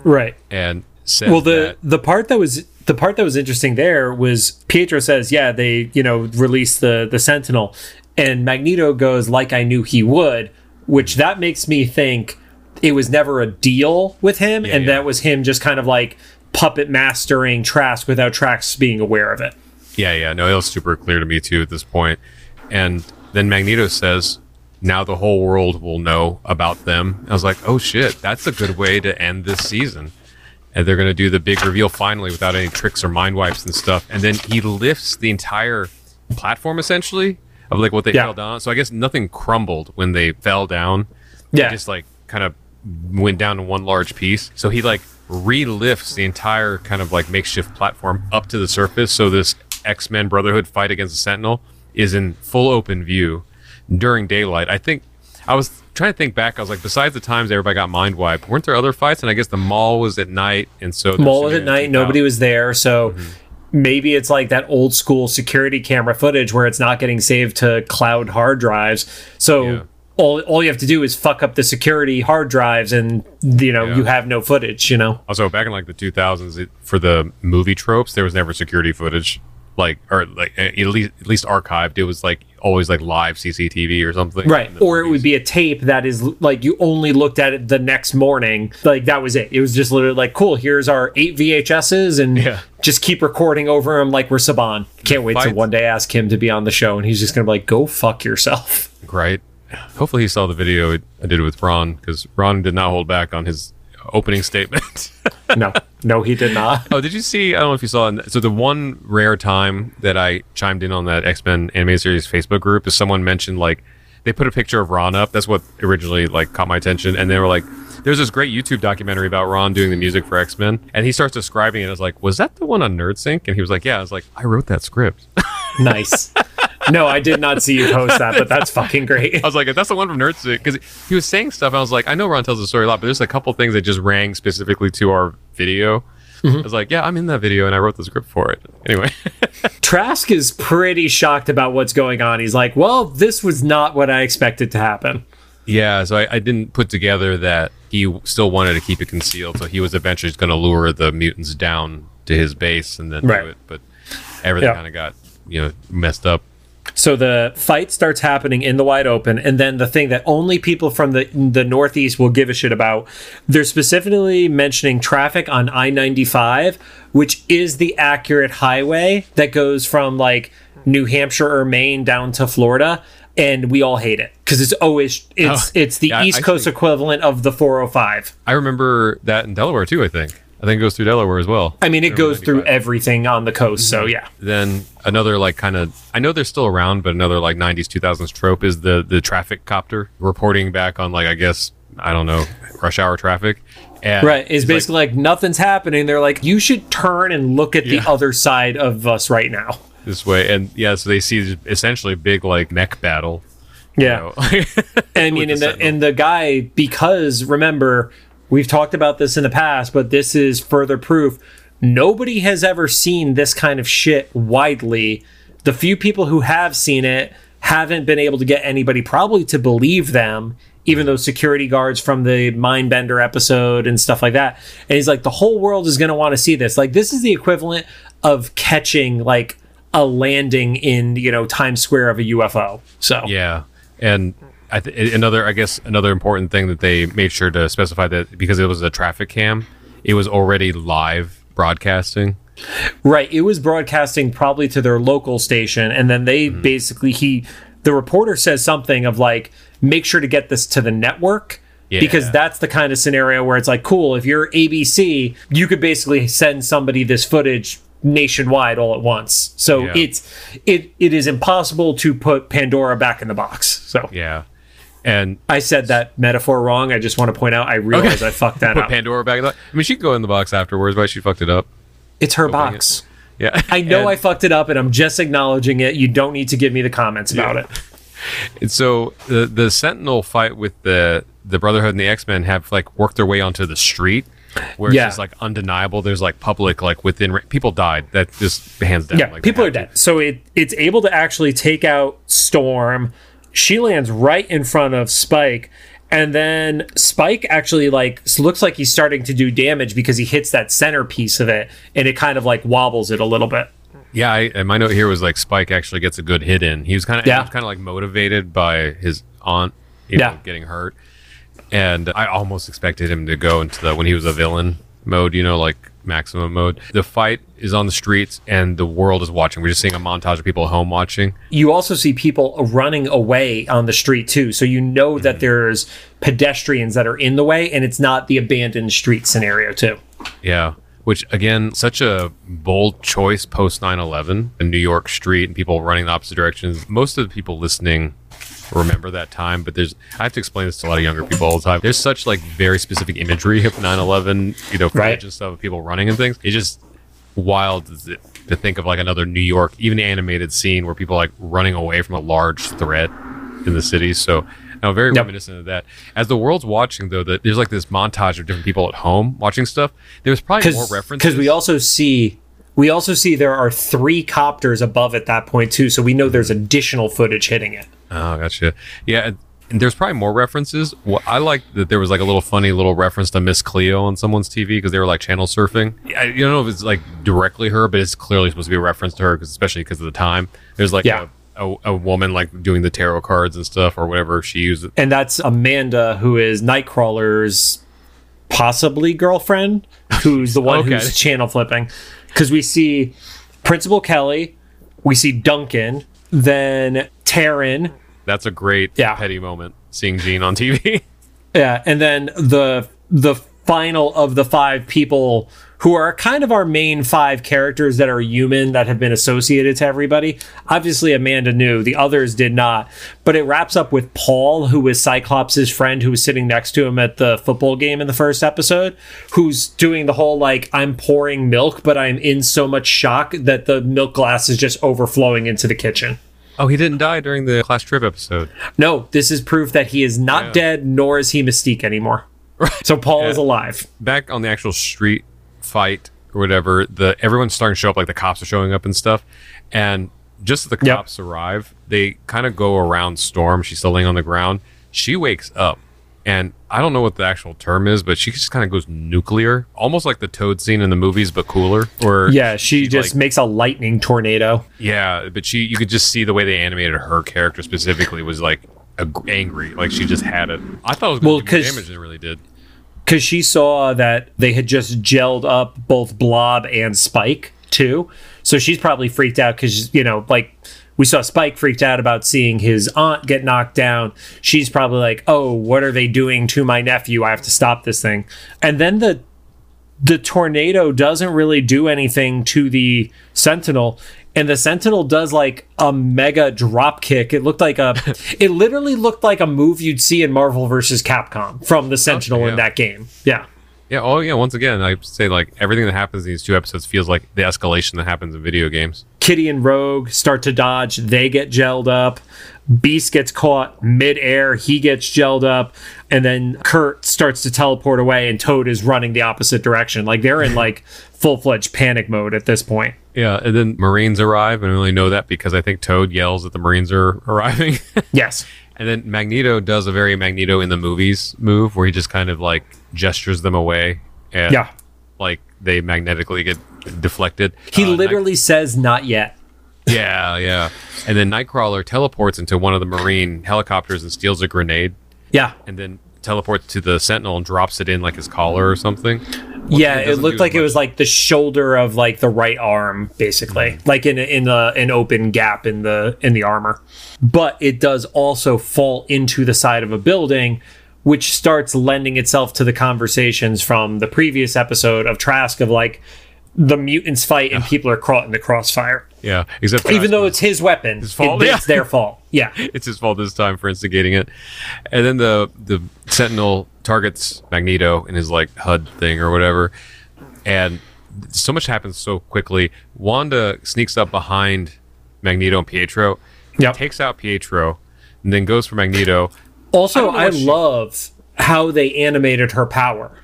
right. and Well, the that the part that was the part that was interesting there was Pietro says, "Yeah, they you know released the the Sentinel," and Magneto goes, "Like I knew he would," which that makes me think it was never a deal with him, and yeah. that was him just kind of like puppet mastering Trask without Trask being aware of it. Yeah, yeah. No, it was super clear to me too at this point. And then Magneto says, now the whole world will know about them. I was like, oh shit, that's a good way to end this season. And they're going to do the big reveal finally without any tricks or mind wipes and stuff. And then he lifts the entire platform essentially of like what they Yeah. fell down. So I guess nothing crumbled when they fell down. Yeah. It just like kind of went down to one large piece. So he like re-lifts the entire kind of like makeshift platform up to the surface. So this X-Men Brotherhood fight against the Sentinel is in full open view during daylight. I think I was trying to think back. I was like, besides the times everybody got mind wiped, weren't there other fights? And I guess the mall was at night, and so Mall was at night. out. Nobody was there, so Mm-hmm. maybe it's like that old school security camera footage where it's not getting saved to cloud hard drives. So Yeah. all all you have to do is fuck up the security hard drives, and you know Yeah. you have no footage. You know. Also, back in like the 2000s, it, for the movie tropes, there was never security footage, like or like at least at least archived. It was like always like live CCTV or something, Right. Or it would be a tape that is like you only looked at it the next morning. Like that was it. It was just literally like, cool, here's our eight VHSs and Yeah. just keep recording over them like we're Saban. Can't wait to one day ask him to be on the show and he's just going to be like, go fuck yourself. right. Hopefully, he saw the video I did with Ron because Ron did not hold back on his opening statement. (laughs) no, no, he did not. oh, did you see? I don't know if you saw. So the one rare time that I chimed in on that X Men animated series Facebook group is someone mentioned like they put a picture of Ron up. That's what originally like caught my attention, and they were like, "There's this great YouTube documentary about Ron doing the music for X Men," and he starts describing it. I was like, "Was that the one on NerdSync?" And he was like, "Yeah." I was like, "I wrote that script." nice. (laughs) No, I did not see you post that, but that's fucking great. I was like, that's the one from NerdSync because he was saying stuff. And I was like, I know Ron tells the story a lot, but there's a couple things that just rang specifically to our video. Mm-hmm. I was like, yeah, I'm in that video and I wrote the script for it. Anyway, (laughs) Trask is pretty shocked about what's going on. He's like, well, this was not what I expected to happen. yeah. So I, I didn't put together that he still wanted to keep it concealed. So he was eventually going to lure the mutants down to his base and then Right. do it. But everything Yeah. kind of got you know messed up. So the fight starts happening in the wide open, and then the thing that only people from the the Northeast will give a shit about, they're specifically mentioning traffic on I ninety five, which is the accurate highway that goes from like New Hampshire or Maine down to Florida, and we all hate it because it's always it's Oh, it's the yeah, East I Coast think- equivalent of the four hundred five. I remember that in Delaware too. I think. I think it goes through Delaware as well. I mean, it goes through everything on the coast, so mhm. yeah. then another like kind of I know they're still around, but another like '90s 2000s trope is the the traffic copter reporting back on like I guess I don't know rush hour traffic. And Right. It's basically like, nothing's happening. They're like, you should turn and look at the other side of us right now. this way, and yeah, so they see essentially a big like mech battle. you Yeah. know. (laughs) I mean, and the, Sentinel. and the guy, because remember, we've talked about this in the past, but this is further proof. Nobody has ever seen this kind of shit widely. The few people who have seen it haven't been able to get anybody probably to believe them, even though security guards from the Mindbender episode and stuff like that. And he's like, the whole world is going to want to see this. Like, this is the equivalent of catching, like, a landing in, you know, Times Square of a UFO. So, Yeah, and I th- another I guess another important thing that they made sure to specify that because it was a traffic cam, it was already live broadcasting. Right. It was broadcasting probably to their local station. And then they Mm-hmm. basically, he, the reporter says something of like, make sure to get this to the network. Yeah. Because that's the kind of scenario where it's like, cool, if you're ABC, you could basically send somebody this footage nationwide all at once. So Yeah. it's it it is impossible to put Pandora back in the box. So Yeah, and I said that metaphor wrong. I just want to point out I realize I fucked that put up. Pandora back. in the- I mean, she could go in the box afterwards, but she fucked it up. it's her Opening box. Yeah, (laughs) I know And- I fucked it up and I'm just acknowledging it. You don't need to give me the comments about Yeah. it. (laughs) And so the the Sentinel fight with the the Brotherhood and the X Men have like worked their way onto the street, where Yeah. it's just like undeniable. There's like public like within people died. That just hands down. Yeah, like, people are dead. So it it's able to actually take out Storm. She lands right in front of Spike, and then Spike actually like looks like he's starting to do damage because he hits that center piece of it, and it kind of like wobbles it a little bit. Yeah, I, and my note here was like Spike actually gets a good hit in. He was kind of Yeah. kind of like motivated by his aunt, you Yeah. know, getting hurt, and I almost expected him to go into the when he was a villain mode, you know, like maximum mode. The fight is on the streets, and the world is watching. We're just seeing a montage of people at home watching. You also see people running away on the street too, so you know that mm-hmm. there's pedestrians that are in the way, and it's not the abandoned street scenario too. Yeah. Which again, such a bold choice post 9/11, a New York street and people running the opposite directions. Most of the people listening remember that time, but there's I have to explain this to a lot of younger people all the time. There's such like very specific imagery of 9/11, you know, footage Right. and stuff of people running and things. It's just wild to think of like another New York, even animated scene where people like running away from a large threat in the city. So now very Yep. reminiscent of that. As the world's watching though, that there's like this montage of different people at home watching stuff. There's probably more references. because we also see we also see there are three copters above at that point too so we know there's additional footage hitting it Oh, gotcha. Yeah, and there's probably more references. Well, I like that there was like a little funny little reference to Miss Cleo on someone's TV because they were like channel surfing. I, you don't know if it's like directly her, but it's clearly supposed to be a reference to her, 'cause- especially because of the time. There's like Yeah. a, a, a woman like doing the tarot cards and stuff or whatever she uses. and that's Amanda, who is Nightcrawler's possibly girlfriend, who's the one (laughs) Okay. who's channel flipping. Because we see Principal Kelly, we see Duncan, then Taryn, That's a great Yeah. petty moment seeing Jean on TV. (laughs) yeah, and then the the final of the five people who are kind of our main five characters that are human that have been associated to everybody. Obviously, Amanda knew, the others did not. But it wraps up with Paul, who is Cyclops' friend who was sitting next to him at the football game in the first episode, who's doing the whole like, I'm pouring milk, but I'm in so much shock that the milk glass is just overflowing into the kitchen. Oh, he didn't die during the class trip episode. No, this is proof that he is not Yeah. dead, nor is he Mystique anymore. So Paul is alive. back on the actual street fight or whatever, the everyone's starting to show up, like the cops are showing up and stuff. And just as the Yep. cops arrive, they kind of go around Storm. She's still laying on the ground. She wakes up, and I don't know what the actual term is, but she just kind of goes nuclear, almost like the Toad scene in the movies, but cooler. Or Yeah, she she's just like- makes a lightning tornado. yeah, but she you could just see the way they animated her character specifically was like angry, like she just had it. I thought it was Well, going to do more 'cause- damage than it really did. because she saw that they had just gelled up both Blob and Spike too. So she's probably freaked out because you know, like we saw Spike freaked out about seeing his aunt get knocked down. She's probably like, "Oh, what are they doing to my nephew? I have to stop this thing." And then the the tornado doesn't really do anything to the Sentinel. And the Sentinel does like a mega drop kick. It looked like a, (laughs) it literally looked like a move you'd see in Marvel versus Capcom from the Sentinel yeah. in that game. Yeah. Yeah. Oh, yeah. Once again, I say like everything that happens in these two episodes feels like the escalation that happens in video games. Kitty and Rogue start to dodge. They get gelled up. Beast gets caught midair. He gets gelled up. And then Kurt starts to teleport away, and Toad is running the opposite direction. Like they're in like (laughs) full fledged panic mode at this point. Yeah. And then Marines arrive, and we only know that because I think Toad yells that the Marines are (laughs) arriving. Yes. (laughs) and then Magneto does a very Magneto in the movies move where he just kind of like gestures them away, and Yeah. like they magnetically get deflected. He Uh, Night- literally says, not yet. yeah, yeah. And then Nightcrawler teleports into one of the Marine helicopters and steals a grenade. Yeah. and then teleports to the sentinel and drops it in like his collar or something. yeah, it looked like it was like the shoulder of like the right arm, basically, like in in the an open gap in the in the armor. But it does also fall into the side of a building, which starts lending itself to the conversations from the previous episode of Trask of like the mutants fight and people are caught in the crossfire, Yeah, except even though it's his weapon. fault, it- yeah. it's their fault. (laughs) Yeah, it's his fault this time for instigating it. And then the the sentinel targets Magneto in his like HUD thing or whatever, and so much happens so quickly. Wanda sneaks up behind Magneto and Pietro, Yep. takes out Pietro, and then goes for Magneto. Also, I, what she- love how they animated her power.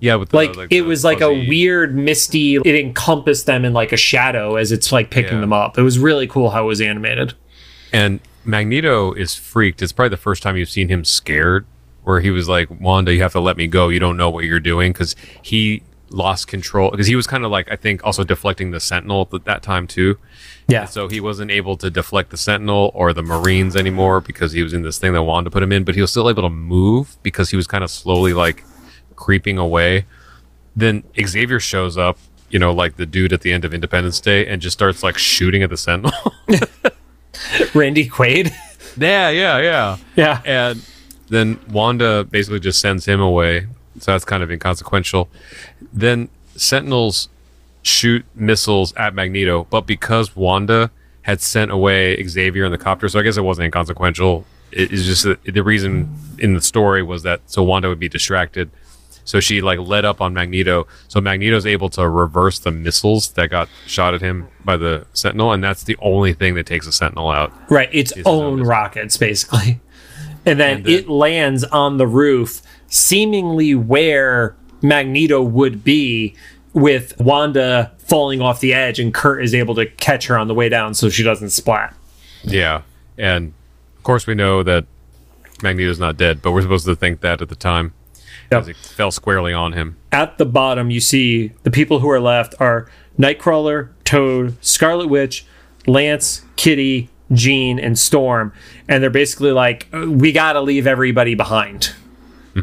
Yeah, with the, like, like it was like a weird misty it encompassed them in like a shadow as it's like picking Yeah. them up it was really cool how it was animated And Magneto is freaked. It's probably the first time you've seen him scared, where he was like, "Wanda, you have to let me go. You don't know what you're doing," because he lost control. Because he was kind of like, I think, also deflecting the Sentinel at that time too. yeah So he wasn't able to deflect the Sentinel or the Marines anymore because he was in this thing that Wanda put him in. But he was still able to move because he was kind of slowly like creeping away. Then Xavier shows up, you know, like the dude at the end of Independence Day, and just starts like shooting at the Sentinel. (laughs) randy quaid yeah, yeah, yeah. yeah And then Wanda basically just sends him away. So that's kind of inconsequential. Then Sentinels shoot missiles at Magneto, but because Wanda had sent away Xavier in the copter, so I guess it wasn't inconsequential. It is just that the reason in the story was that so Wanda would be distracted. So she like led up on Magneto. So Magneto's able to reverse the missiles that got shot at him by the Sentinel, and that's the only thing that takes the Sentinel out. right its own own- rockets basically (laughs) and then And then- it lands on the roof seemingly where magneto would be with wanda falling off the edge and kurt is able to catch her on the way down so she doesn't splat Yeah, and of course we know that Magneto's not dead, but we're supposed to think that at the time. Yep. As it fell squarely on him. At the bottom, you see the people who are left are Nightcrawler, Toad, Scarlet Witch, Lance, Kitty, Jean, and Storm. And they're basically like, "Uh, we got to leave everybody behind.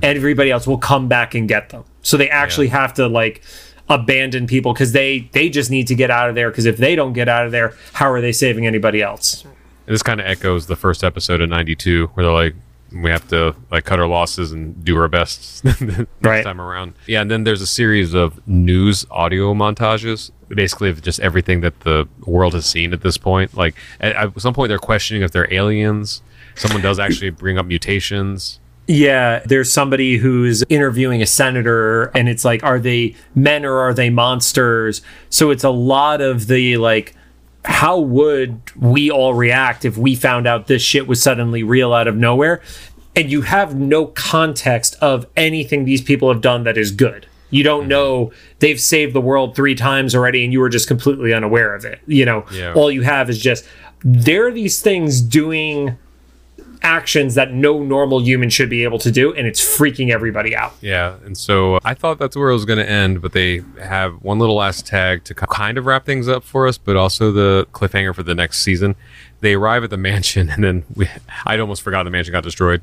Everybody else will come back and get them. So they actually have to like abandon people because they they just need to get out of there. Because if they don't get out of there, how are they saving anybody else? And this kind of echoes the first episode of '92, where they're like, "We have to like cut our losses and do our best (laughs) next Right. time around." Yeah, and then there's a series of news audio montages, basically of just everything that the world has seen at this point. Like at, at some point, they're questioning if they're aliens. Someone does actually (laughs) bring up mutations. Yeah, there's somebody who's interviewing a senator, and it's like, are they men or are they monsters? So it's a lot of the like, how would we all react if we found out this shit was suddenly real out of nowhere? And you have no context of anything these people have done that is good. You don't know they've saved the world three times already, and you were just completely unaware of it. You know, Yeah. all you have is just there are these things doing actions that no normal human should be able to do, and it's freaking everybody out. Yeah, and so uh, I thought that's where it was going to end, but they have one little last tag to kind of wrap things up for us, but also the cliffhanger for the next season. They arrive at the (laughs) mansion, and then we, I'd almost forgot the mansion got destroyed,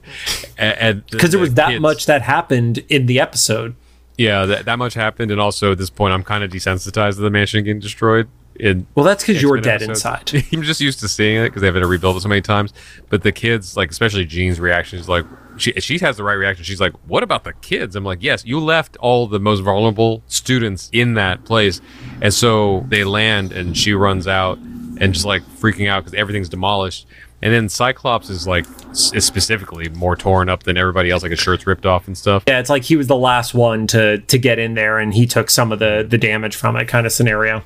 and Because there was that kids- much that happened in the episode. Yeah, that, that much happened, and also at this point, I'm kind of desensitized to the mansion getting destroyed. In Well, that's because you're dead episodes. inside. (laughs) I'm just used to seeing it because they've had to rebuild it so many times. But the kids, like especially Jean's reaction is like she she has the right reaction. She's like, "What about the kids?" I'm like, "Yes, you left all the most vulnerable students in that place," and so they land, and she runs out and just like freaking out because everything's demolished. And then Cyclops is like is specifically more torn up than everybody else, like his shirt's ripped off and stuff. Yeah, it's like he was the last one to to get in there, and he took some of the the damage from it, kind of scenario.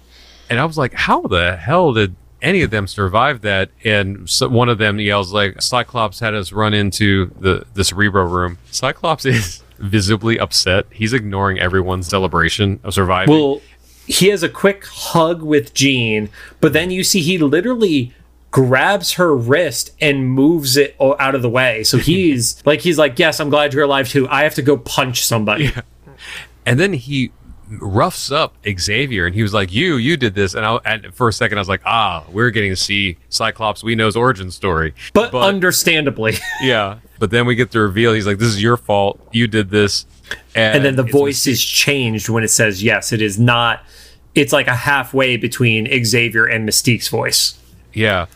And I was like, how the hell did any of them survive that? And so one of them yells like, Cyclops had us run into the the Cerebro room. Cyclops (laughs) is visibly upset. He's ignoring everyone's celebration of surviving. Well, he has a quick hug with Jean, but then you see he literally grabs her wrist and moves it out of the way. So (laughs) he's like, he's like, yes, I'm glad you're alive too. I have to go punch somebody. and then he roughs up Xavier, and he was like, "You, you did this." And, I, and for a second, I was like, "Ah, we're getting to see Cyclops. We know's origin story." But, understandably, (laughs) yeah, but then we get the reveal. He's like, "This is your fault. You did this." and then the voice is changed when it says yes. It is not. It's like a halfway between Xavier and Mystique's voice. Yeah.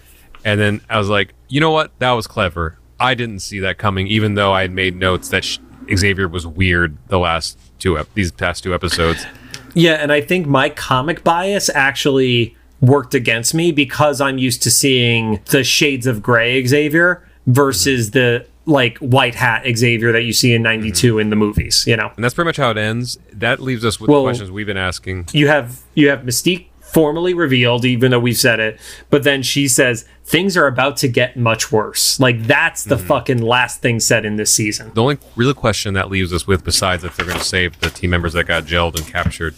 And then I was like, you know what? That was clever. I didn't see that coming, even though I had made notes that sh- Xavier was weird the last two ep- these past two episodes. Yeah, and I think my comic bias actually worked against me because I'm used to seeing the shades of gray Xavier versus the like white hat Xavier that you see in 92 mm-hmm. in the movies, you know. And that's pretty much how it ends. That leaves us with Well- the questions we've been asking. You have you have Mystique formally revealed even though we've said it, but then she says things are about to get much worse. Like that's the mm-hmm. fucking last thing said in this season. The only real question that leaves us with, besides if they're going to save the team members that got jailed and captured,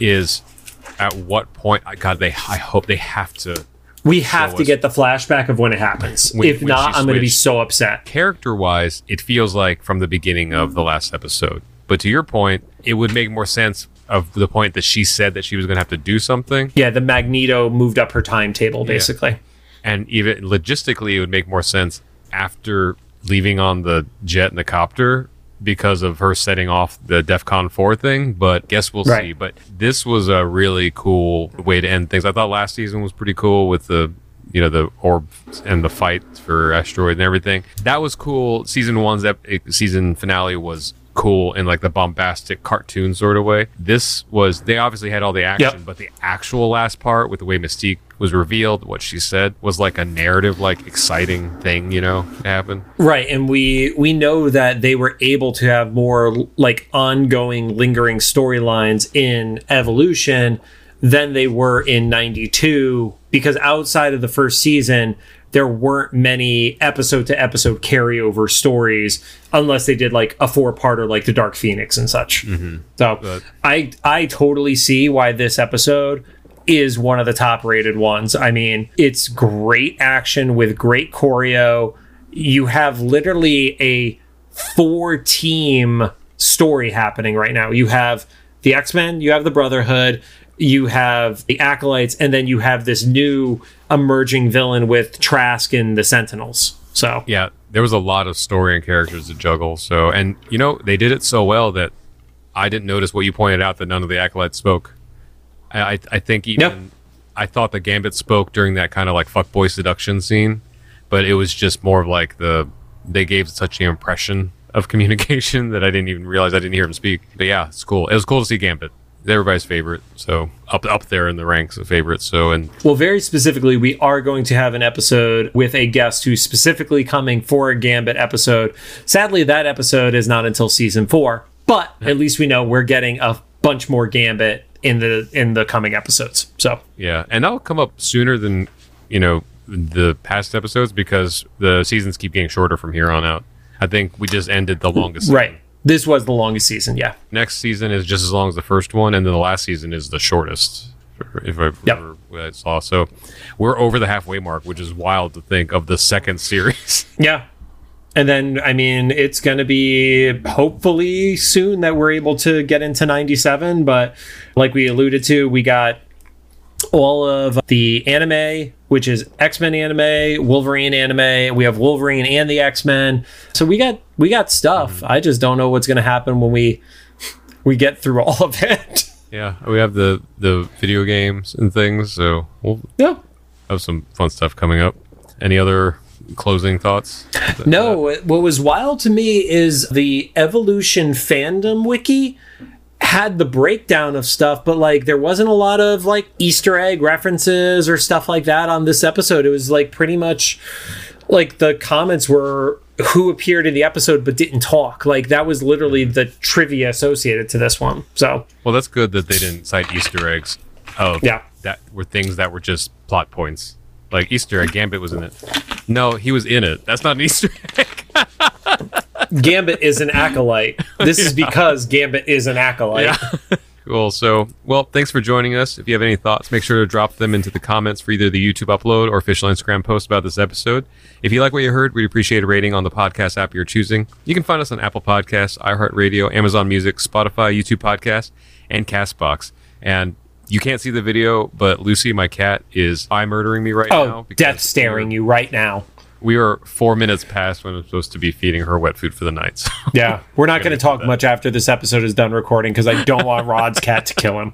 is at what point? God, they. I hope they have to. We have to us. get the flashback of when it happens. When- if when not, I'm going to be so upset. Character wise, it feels like from the beginning of the last episode. But to your point, it would make more sense of the point that she said that she was going to have to do something. Yeah, the Magneto moved up her timetable basically. and even logistically it would make more sense after leaving on the jet and the copter because of her setting off the defcon 4 thing but guess we'll see. But this was a really cool way to end things. I thought last season was pretty cool with the you know the orb and the fight for asteroid and everything. That was cool. Season one's ep- eh, season finale was cool in like the bombastic cartoon sort of way this was they obviously had all the action Yep. but the actual last part with the way mystique was revealed what she said was like a narrative like exciting thing you know to happen Right, and we we know that they were able to have more like ongoing lingering storylines in Evolution than they were in 92 because outside of the first season there weren't many episode to episode carryover stories unless they did like a four-parter like the Dark Phoenix and such. Mm-hmm. So But- I I totally see why this episode is one of the top rated ones. I mean, it's great action with great choreo. you have literally a four team story happening right now. You have the X Men, you have the Brotherhood, you have the Acolytes, and then you have this new emerging villain with Trask and the Sentinels. So yeah, there was a lot of story and characters to juggle. So, and you know, they did it so well that I didn't notice what you pointed out that none of the acolytes spoke. I, I, I think even. I thought the Gambit spoke during that kind of like fuckboy seduction scene, but it was just more of like the they gave such an impression of (laughs) communication that I didn't even realize I didn't hear him speak. But yeah, it's cool. It was cool to see Gambit. Everybody's favorite, so up up there in the ranks of favorites. So and Well, very specifically, we are going to have an episode with a guest who's specifically coming for a Gambit episode. Sadly, that episode is not until season four, but at least we know we're getting a bunch more Gambit in the in the coming episodes. So Yeah, and that'll come up sooner than you know the past episodes because the seasons keep getting shorter from here on out. I think we just ended the longest. right, this was the longest season. Yeah, Next season is just as long as the first one, and then the last season is the shortest. If I Yep. what I saw, so we're over the halfway mark, which is wild to think of the second series. (laughs) yeah. And then, I mean, it's going to be hopefully soon that we're able to get into 97. But like we alluded to, we got all of the anime, which is X Men anime, Wolverine anime. We have Wolverine and the X Men. So we got we got stuff. Mm-hmm. I just don't know what's going to happen when we we get through all of it. yeah, we have the the video games and things, so we'll yeah. have some fun stuff coming up. Any other closing thoughts? No, what was wild to me is the evolution fandom wiki had the breakdown of stuff, but like there wasn't a lot of like Easter egg references or stuff like that on this episode. It was like pretty much like the comments were who appeared in the episode but didn't talk. Like that was literally mm-hmm. the trivia associated to this one. So Well, that's good that they didn't cite Easter eggs. Oh, Yeah. that were things that were just plot points. Like Easter egg, Gambit was in it. No, he was in it. That's not an Easter (laughs) egg. Gambit is an acolyte. This is (laughs) because Gambit is an acolyte. Cool. So, well, thanks for joining us. If you have any thoughts, make sure to drop them into the comments for either the YouTube upload or official Instagram post about this episode. If you like what you heard, we'd appreciate a rating on the podcast app you're choosing. You can find us on Apple Podcasts, iHeartRadio, Amazon Music, Spotify, YouTube Podcasts, and Castbox. And you can't see the video, but Lucy, my cat, is eye murdering me right oh, now. Oh, death staring you right now. We are four minutes past when I'm supposed to be feeding her wet food for the night. So. Yeah, we're not going to talk much after this episode is done recording because I don't want Rod's cat to kill him.